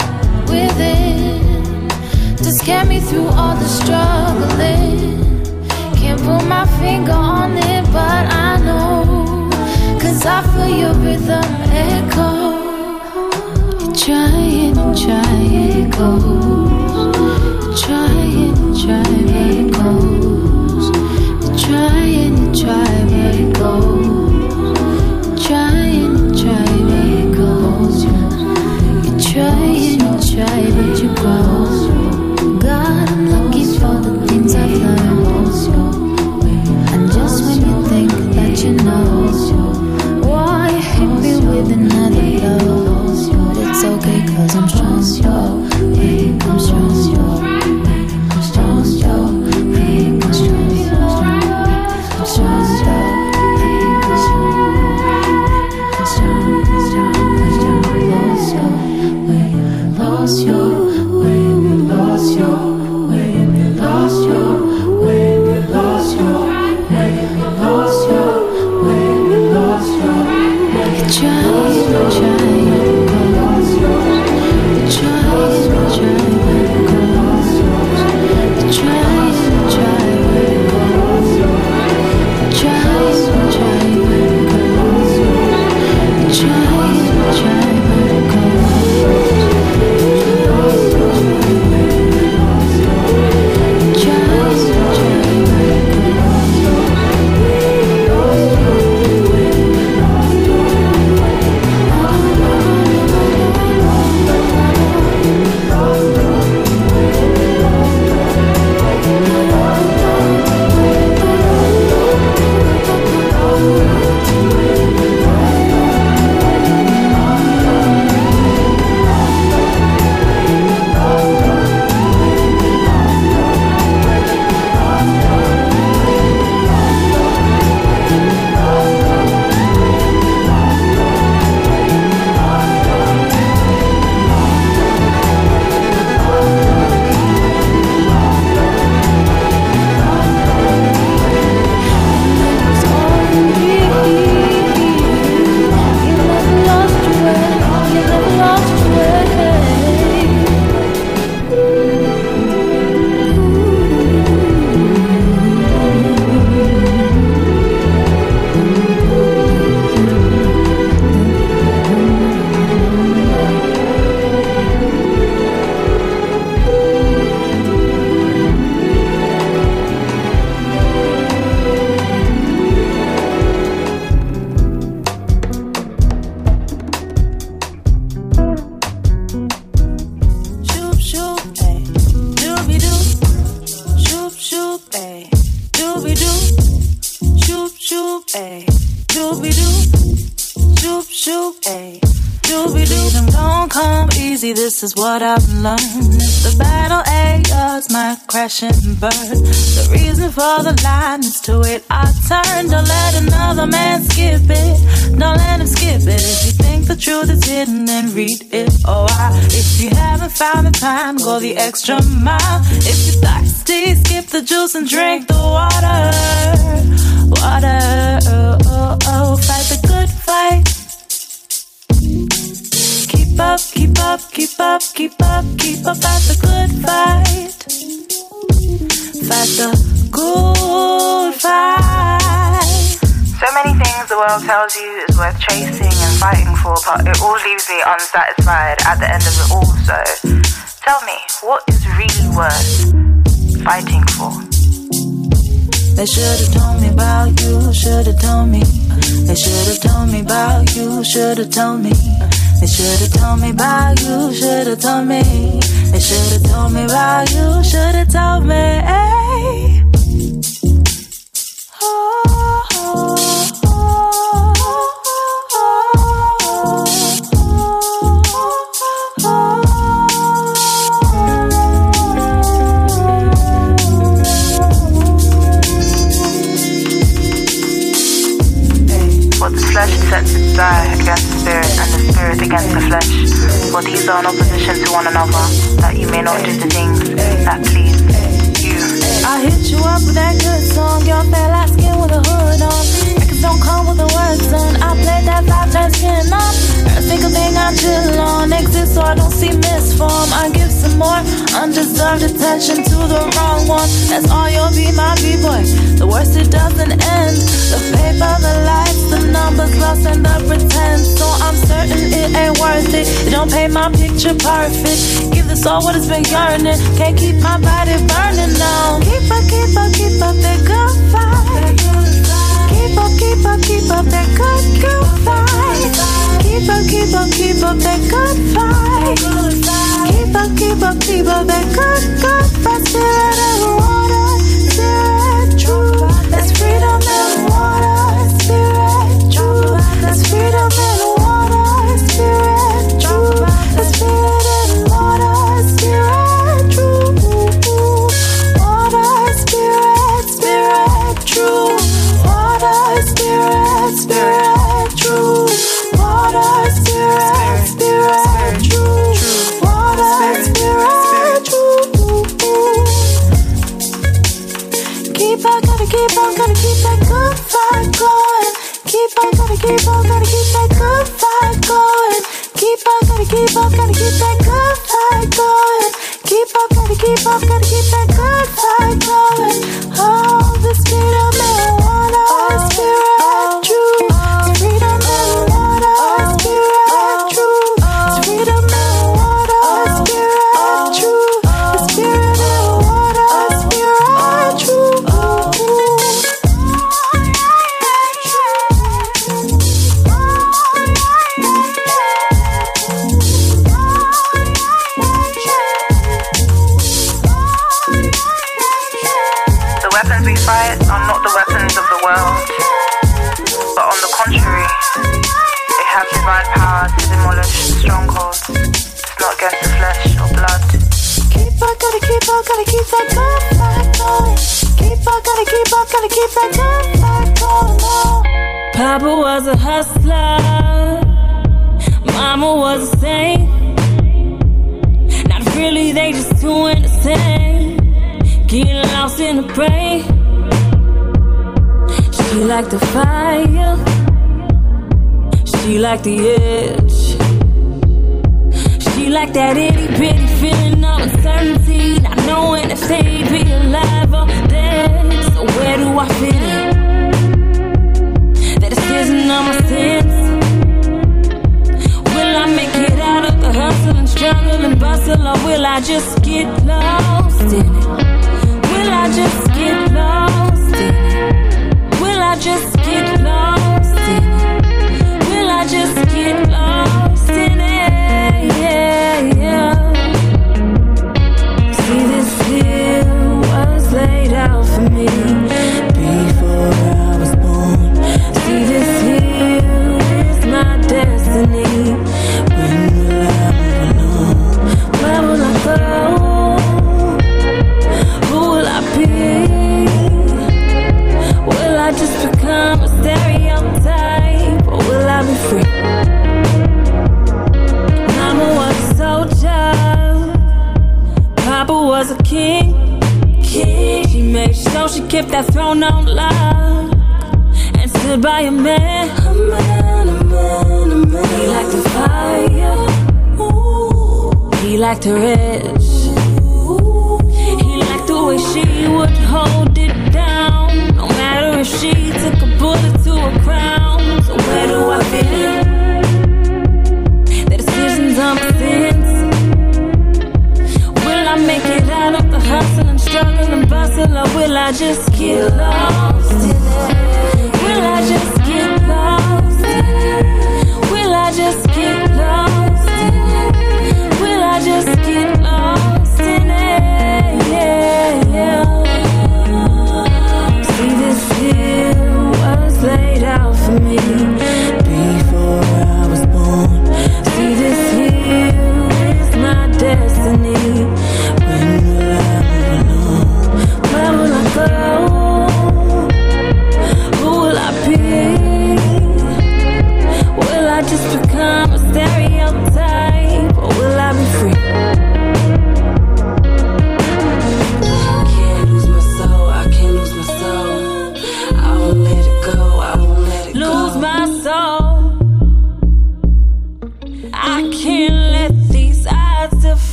within to scare me through all the struggling. Can't put my finger on it, but I know. Cause I feel your rhythm echo. Trying and trying it goes. Trying and trying it goes. Trying and try but it goes. Try but you grow. God, I'm lucky for the things I've learned. And just when you think that you know, what I've learned. The battle A yards might crash and burn. The reason for the line is to wait our turn. Don't let another man skip it. Don't let him skip it. If you think the truth is hidden, then read it. Oh, I, if you haven't found the time, go the extra mile. If you're thirsty, skip the juice and drink the water. Water, unsatisfied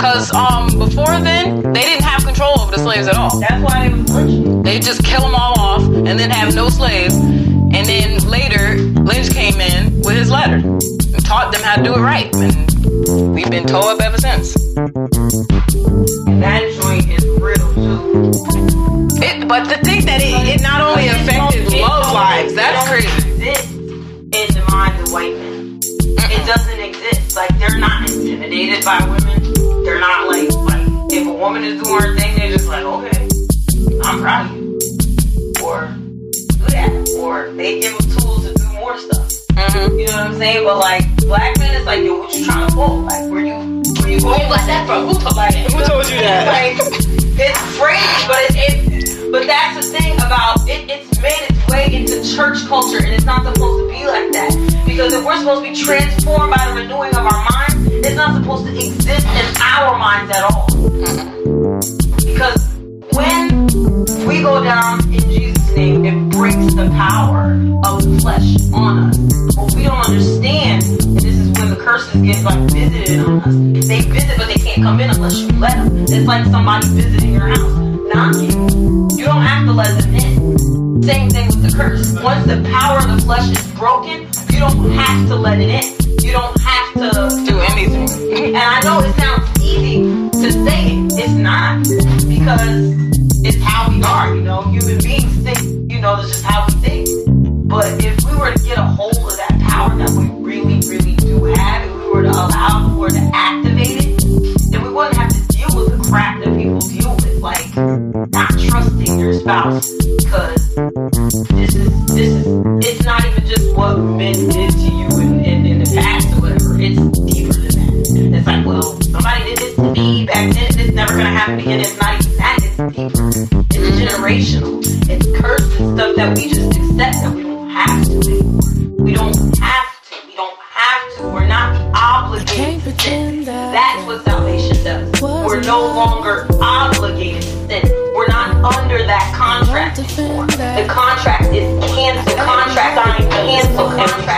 Because um, before then, they didn't have control over the slaves at all. That's why they were. They just kill them all off and then have no slaves. And then later, Lynch came in with his letter and taught them how to do it right. And we've been tore up ever since. That joint is real too. It, but the thing that it, it not only affected love lives, that's crazy. In the of white men, it doesn't exist. Like they're not intimidated by women they're not like, like, if a woman is doing her thing, they're just like, okay, I'm proud of you. Or do that. Or they give them tools to do more stuff. Mm-hmm. You know what I'm saying? But like, black men, is like, yo, what you trying to pull? Like, where you, where you going like that from? Who told, like, Who told you that? Like, it's crazy, but it's, it, but that's the thing about it, it's made its way into church culture and it's not supposed to be like that. Because if we're supposed to be transformed by the renewing of our minds, it's not supposed to exist in our minds at all. Because when we go down in Jesus' name, it breaks the power of the flesh on us. What we don't understand, this is when the curses get like visited on us. They visit, but they can't come in unless you let them. It's like somebody visiting your house knocking. You don't have to let it in. Same thing with the curse. Once the power of the flesh is broken, you don't have to let it in. You don't have to do anything. And I know it sounds easy to say it. It's not because it's how we are, you know. Human beings think, you know, this is how we think. But if we were to get a hold of that power that we really, really do have, if we were to allow for to act. about. Cause this is this is it's not even just what men did to you in, in, in the past or whatever. It's deeper than that. It's like, well, somebody did this to me back then, it's never gonna happen again. It's not even that, it's deeper. It's generational. It's cursed and stuff that we just accept that we don't have to anymore. We don't have to. We don't have to. We're not obligated. to. That's what salvation does. We're no longer The contract is canceled. Contract signed, canceled.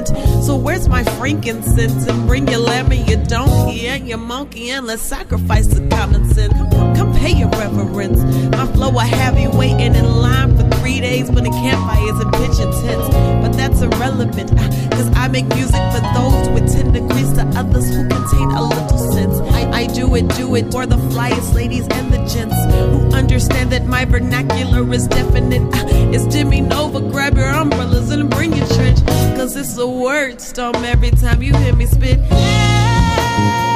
present. So where's my frankincense? And bring your lamb and your donkey and your monkey, and let's sacrifice the common sin. Come come pay your reverence. My flow will have you waiting in line for three days when the campfires and pigeon tents. But that's irrelevant, uh, cause I make music for those with 10 degrees to others who contain a little sense. I, I do it, do it for the flyest ladies and the gents who understand that my vernacular is definite. Uh, it's Jimmy Nova, grab your umbrellas and bring your trench, cause it's a word storm every time you hear me spit. Hey!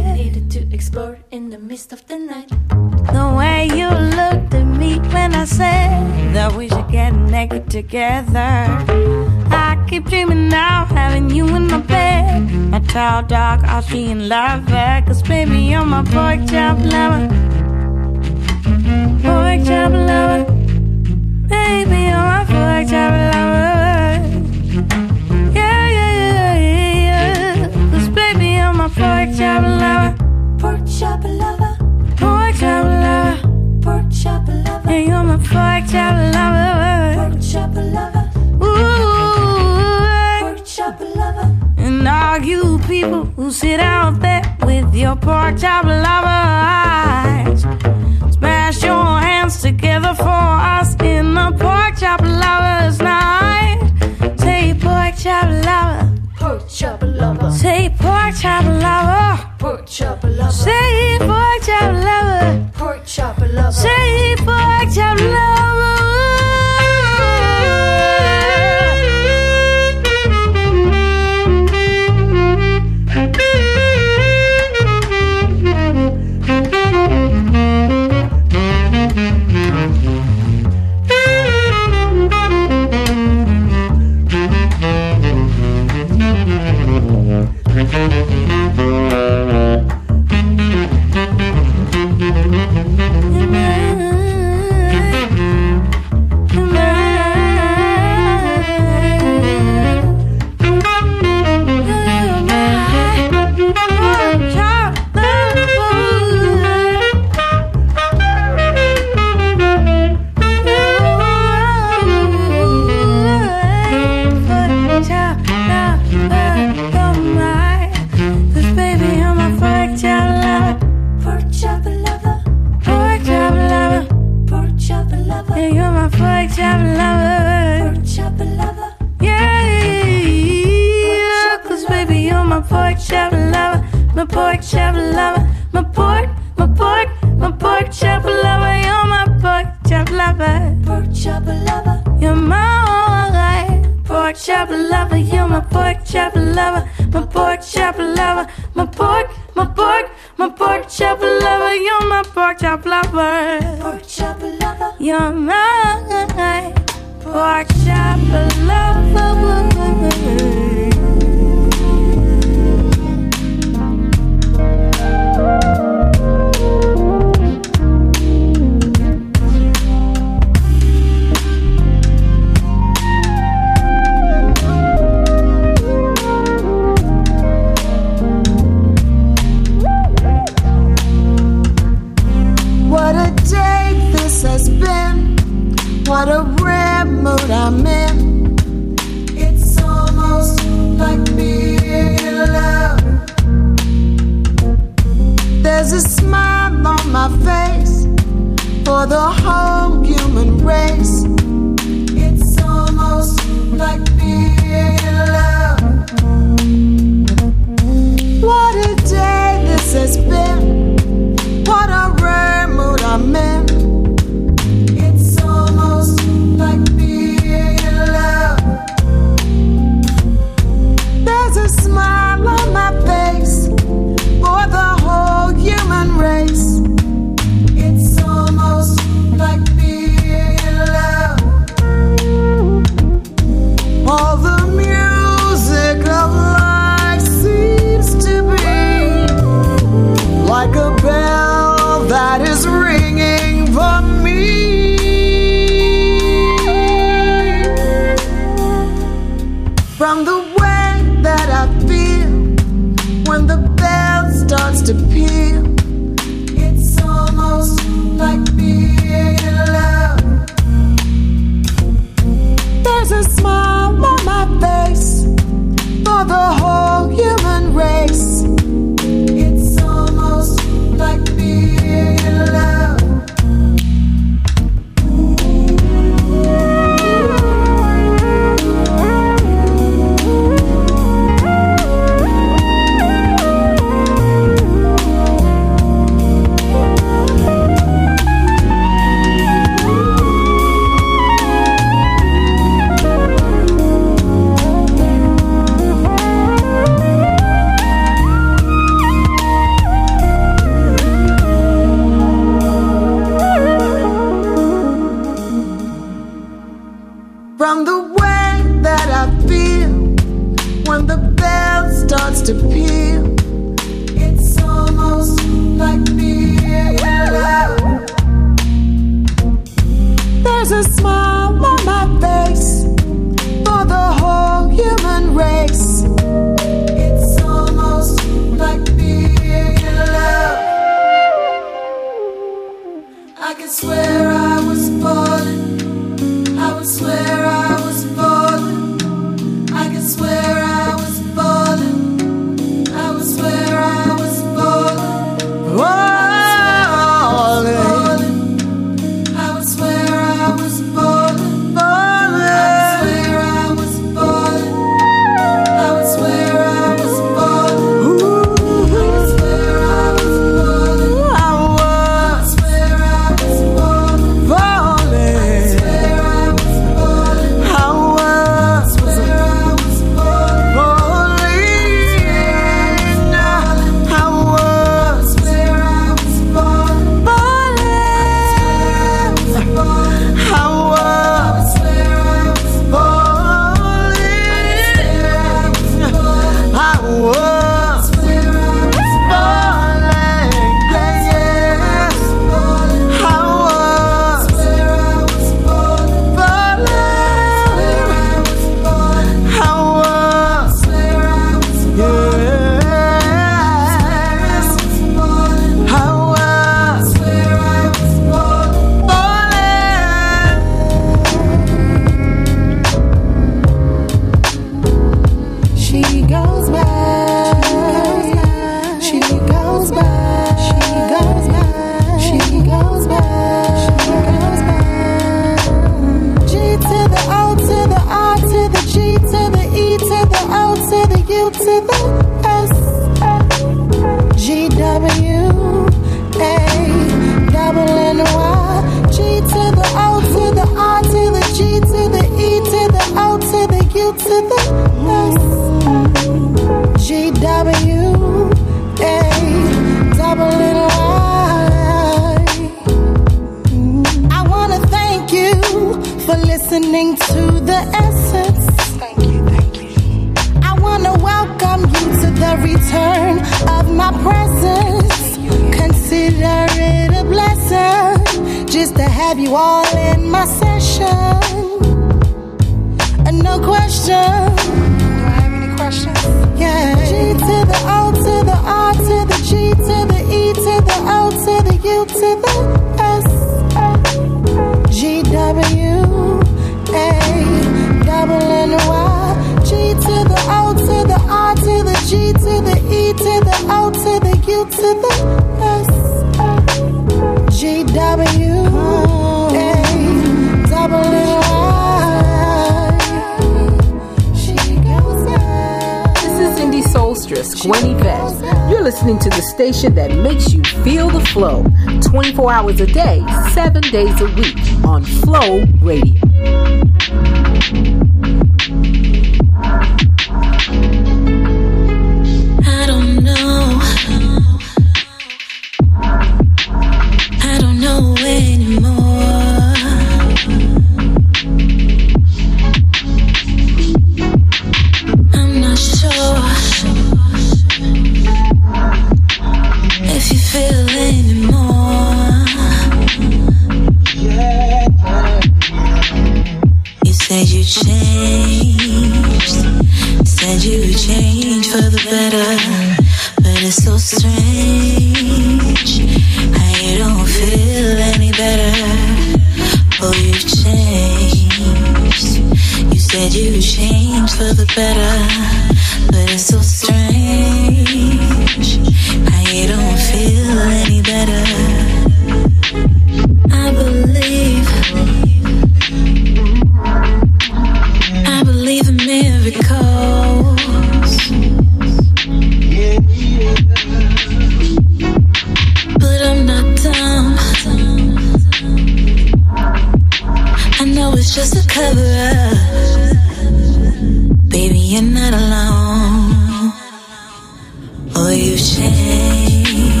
Oh, you changed.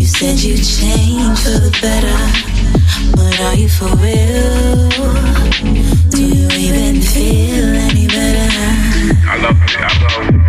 You said you changed for the better. But are you for real? Do you even feel any better? I love you. I love you.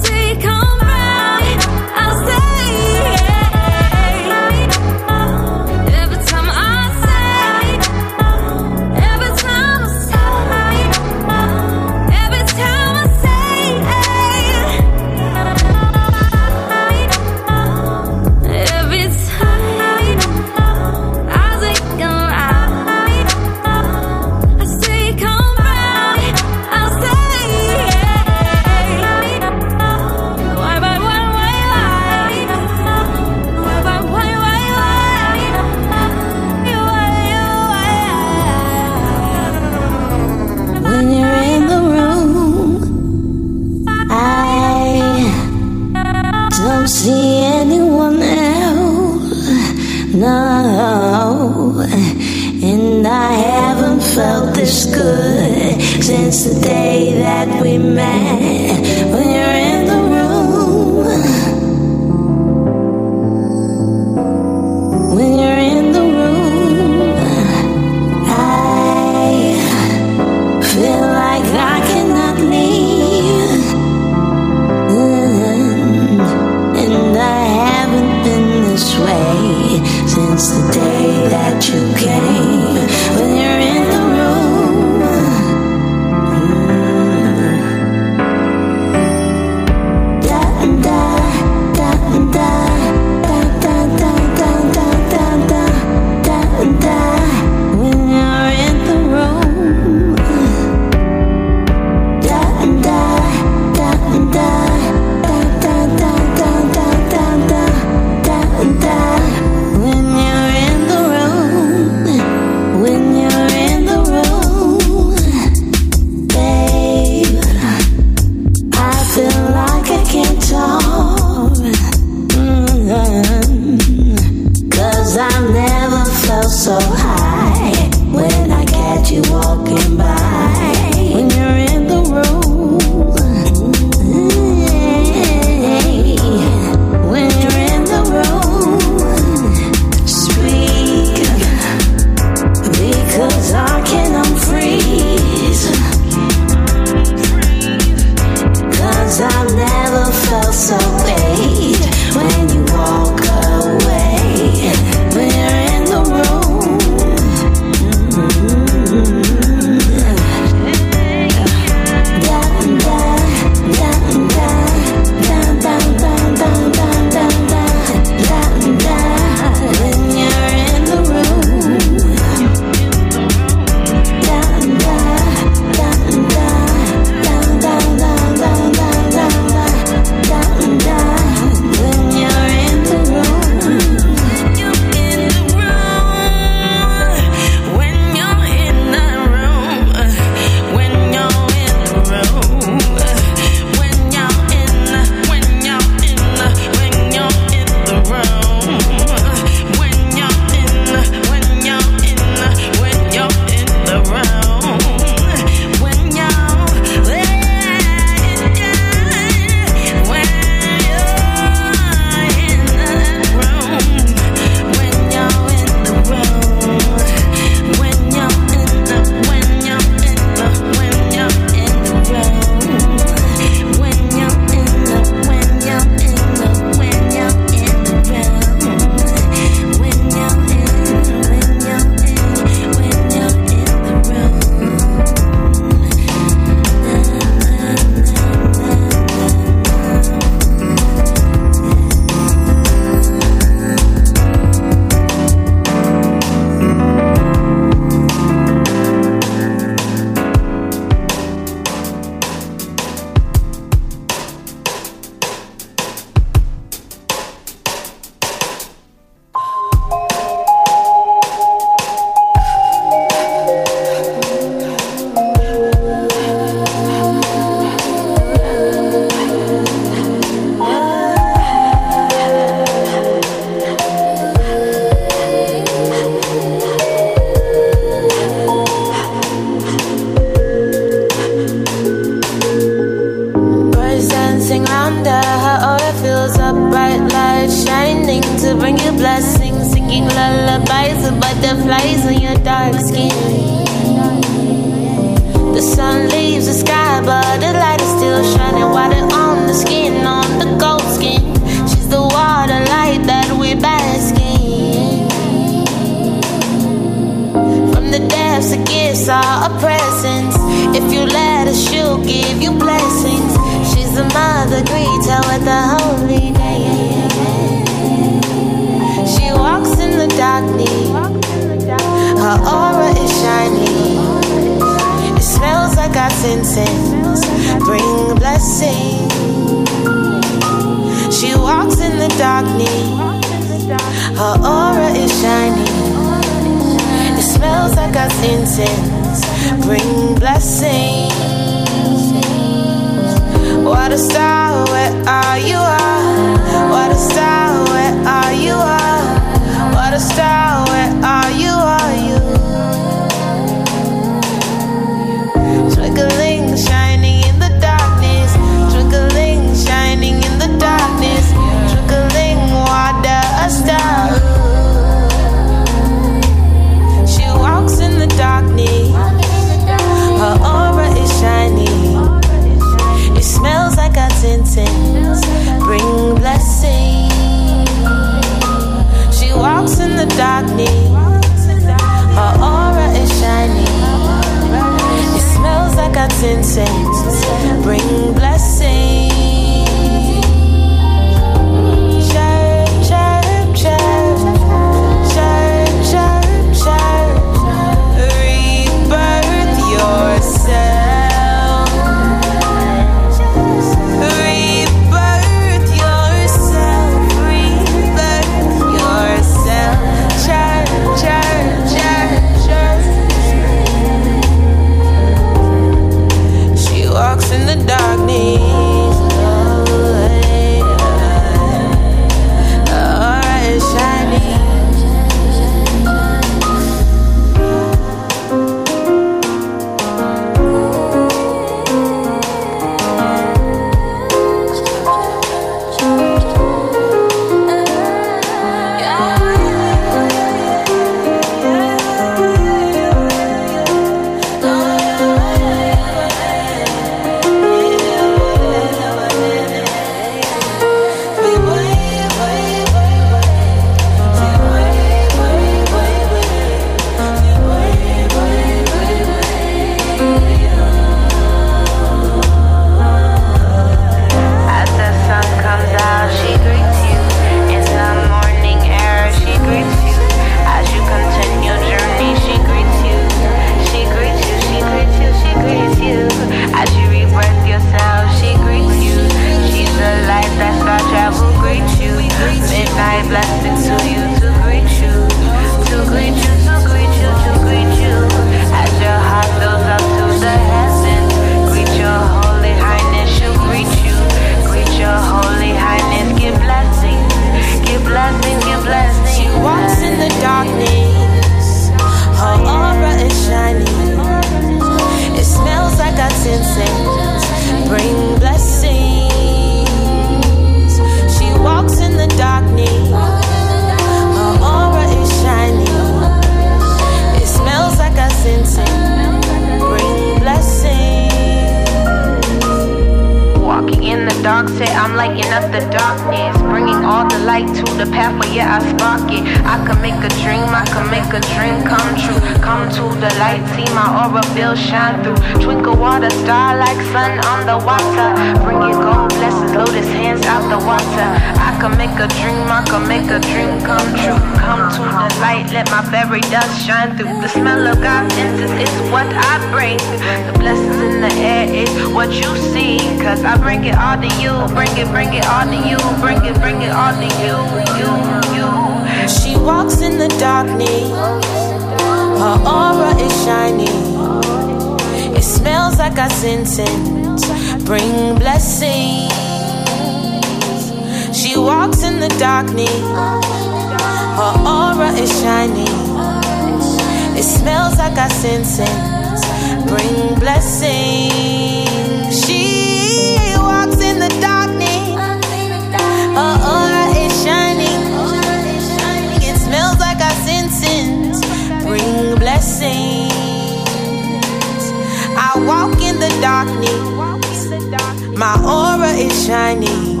My aura is shining.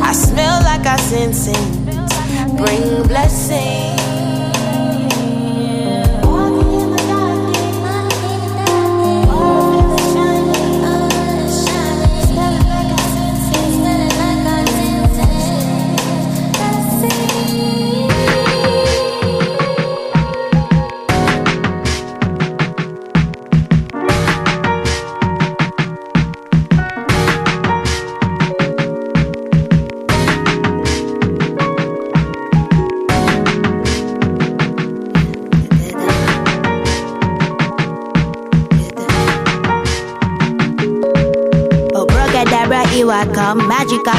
I smell like I sin sins. Bring blessings.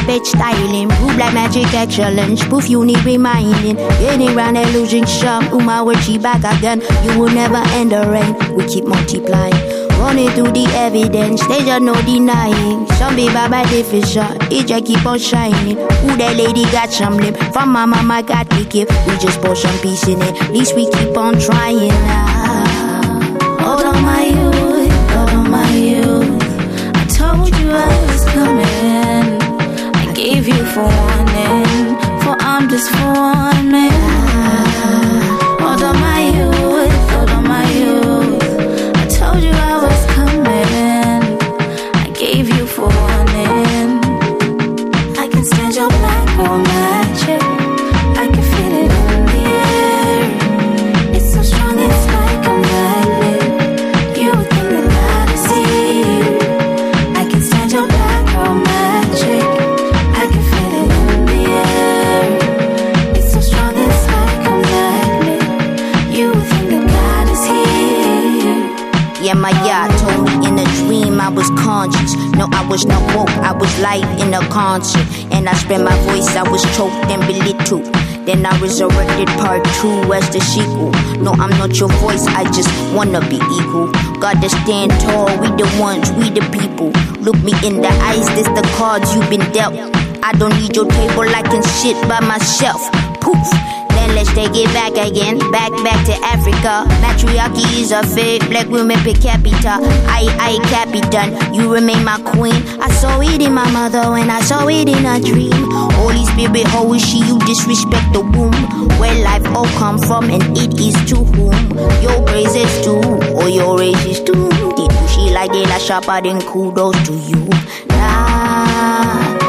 Carpet styling, proof like magic excellence. Proof you need reminding. Getting round that losing shop. Uma where she back again. You will never end the rain. We keep multiplying. Running through the evidence, they just no denying. Some be by different, it just keep on shining. Who that lady got some lip? From my mama got the gift. We just pour some peace in it. At least we keep on trying now. Hold on, my youth, hold on, my youth. I told you I you for warning, for I'm just man. Hold on, No, I was not woke, I was live in a concert. And I spent my voice, I was choked and belittled. Then I resurrected part two as the sequel. No, I'm not your voice, I just wanna be equal. Gotta stand tall, we the ones, we the people. Look me in the eyes, this the cards you've been dealt. I don't need your table, I can sit by myself. Let's take it back again, back back to Africa. Matriarchy is a fake, black women per capita. I I capitan, you remain my queen. I saw it in my mother when I saw it in a dream. Holy Spirit, how is she? You disrespect the womb where life all come from, and it is to whom your praise is to, or oh, your race is to. Did she like they like sharper than kudos to you? Nah.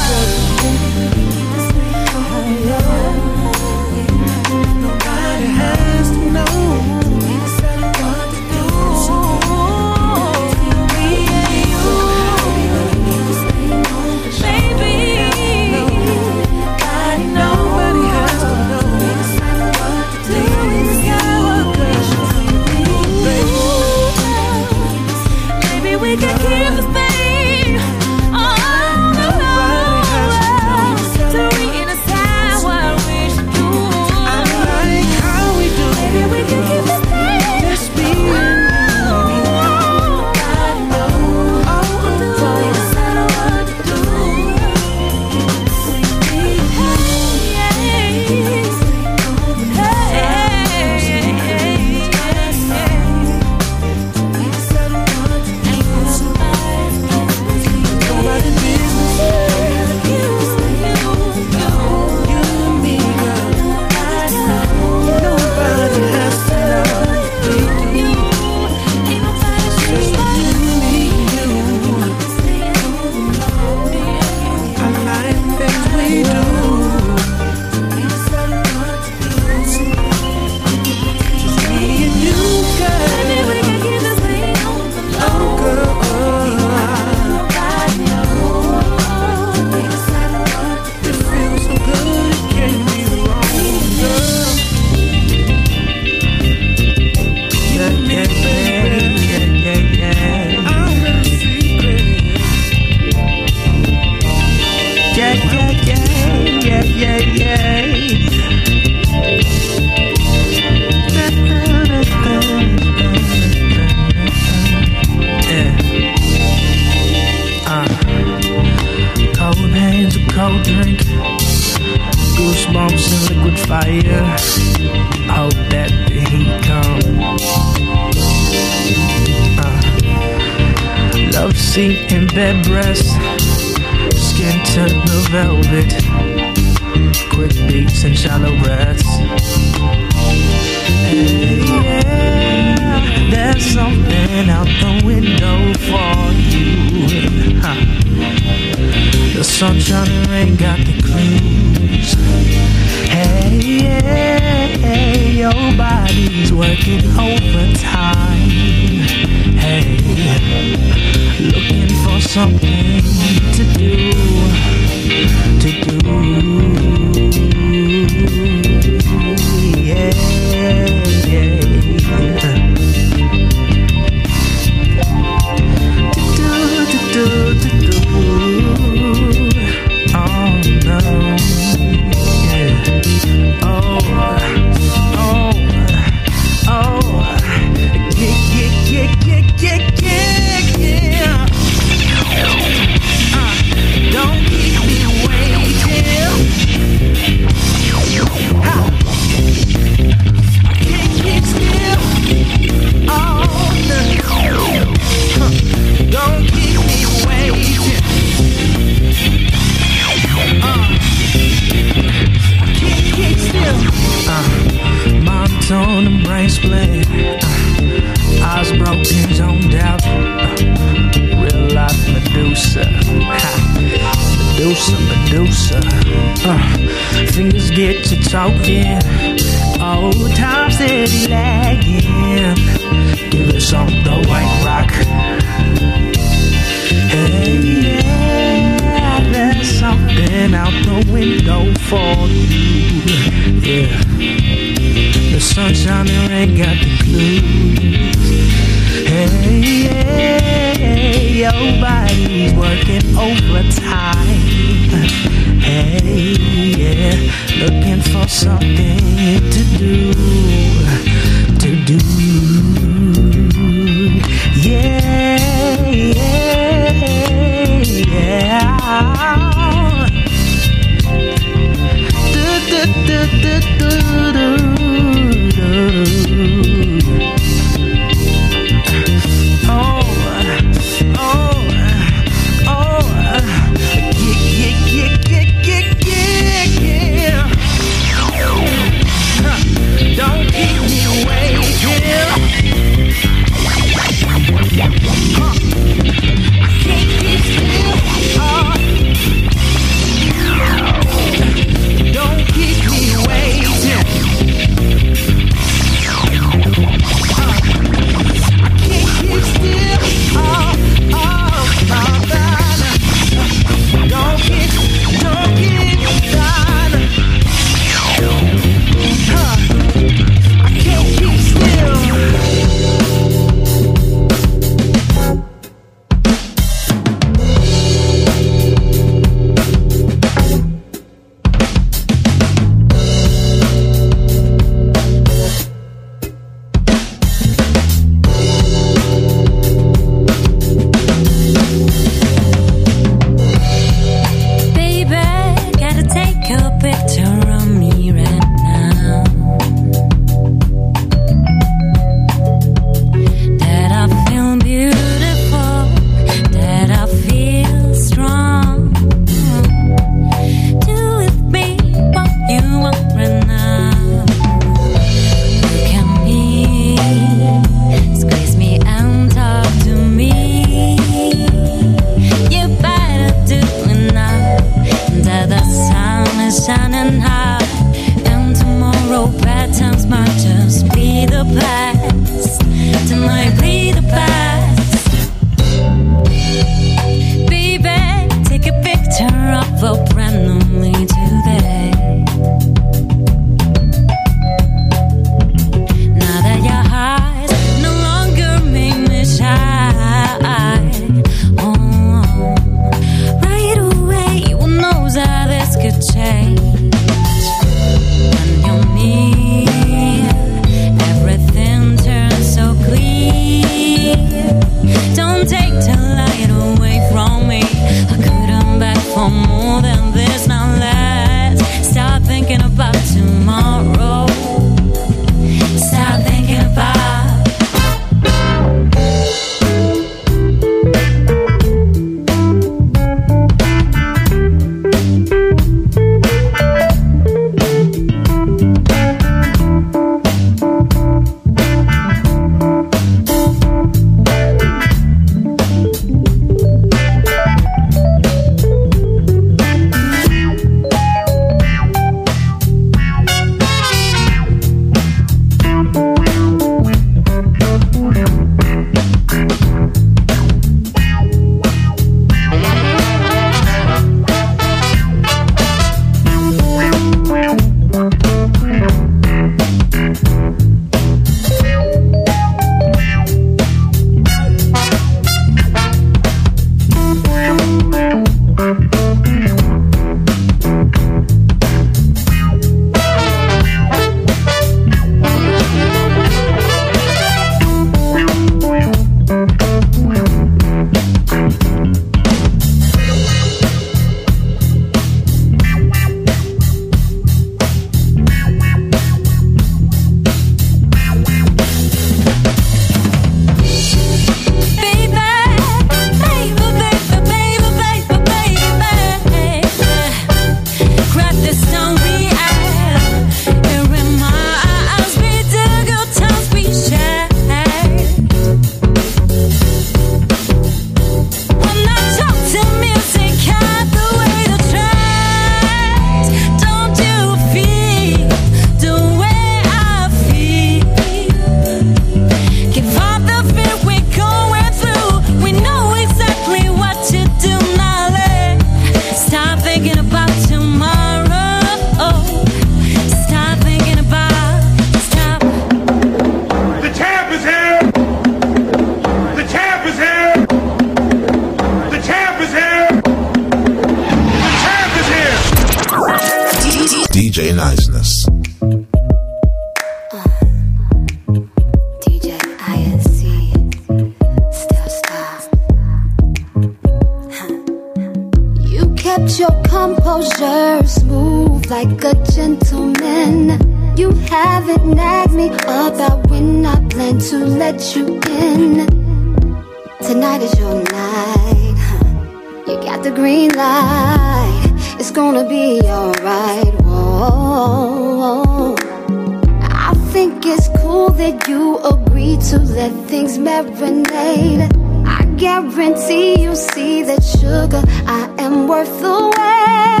free to let things marinate. I guarantee you see that sugar, I am worth the wait.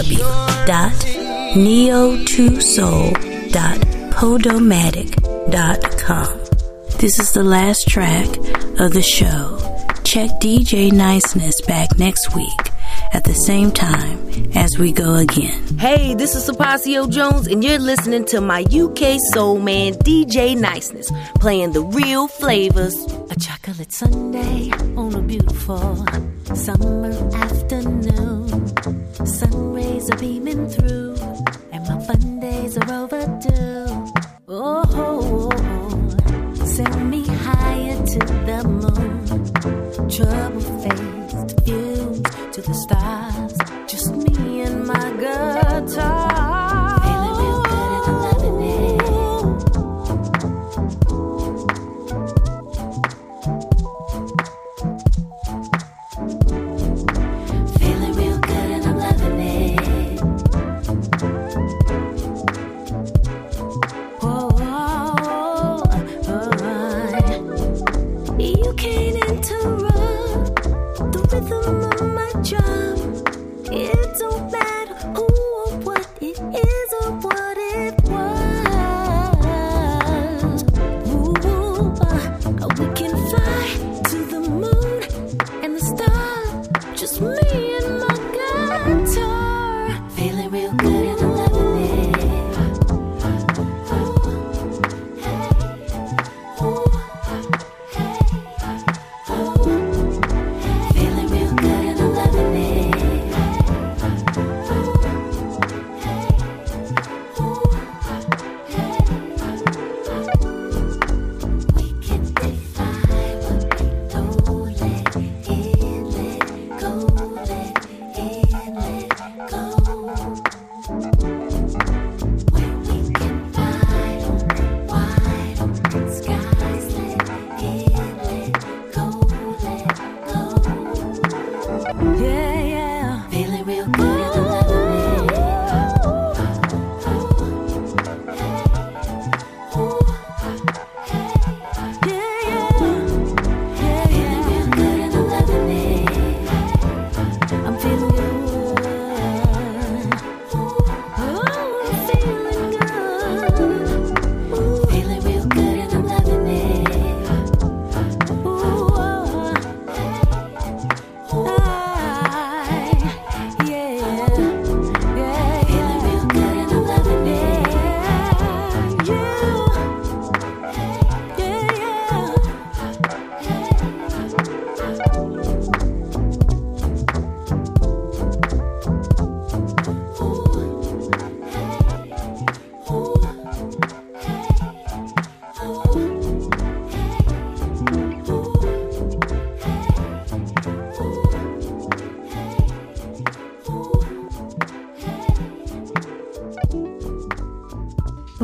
www.neo2soul.podomatic.com. This is the last track of the show. Check DJ Niceness back next week at the same time as we go again. Hey, this is Sapasio Jones, and you're listening to my UK soul man, DJ Niceness, playing the real flavors. A chocolate Sunday on a beautiful summer afternoon. Are beaming through, and my fun days are overdue.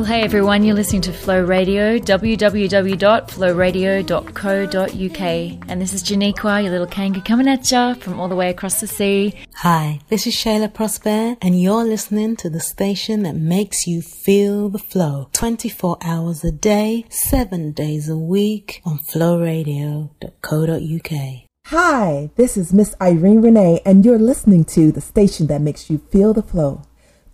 Hey everyone, you're listening to Flow Radio, www.flowradio.co.uk. And this is Janiqua, your little kangaroo, coming at ya from all the way across the sea. Hi, this is Shayla Prosper, and you're listening to the station that makes you feel the flow 24 hours a day, 7 days a week on flowradio.co.uk. Hi, this is Miss Irene Renee, and you're listening to the station that makes you feel the flow.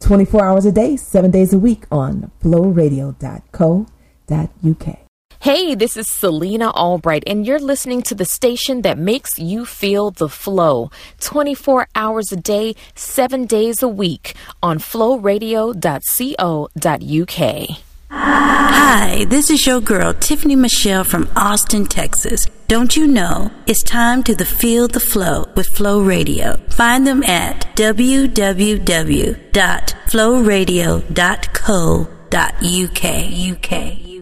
24 hours a day, 7 days a week on flowradio.co.uk. Hey, this is Selena Albright, and you're listening to the station that makes you feel the flow 24 hours a day, 7 days a week on flowradio.co.uk. Hi, this is your girl, Tiffany Michelle from Austin, Texas. Don't you know it's time to the Feel the Flow with Flow Radio? Find them at www.flowradio.co.uk. UK.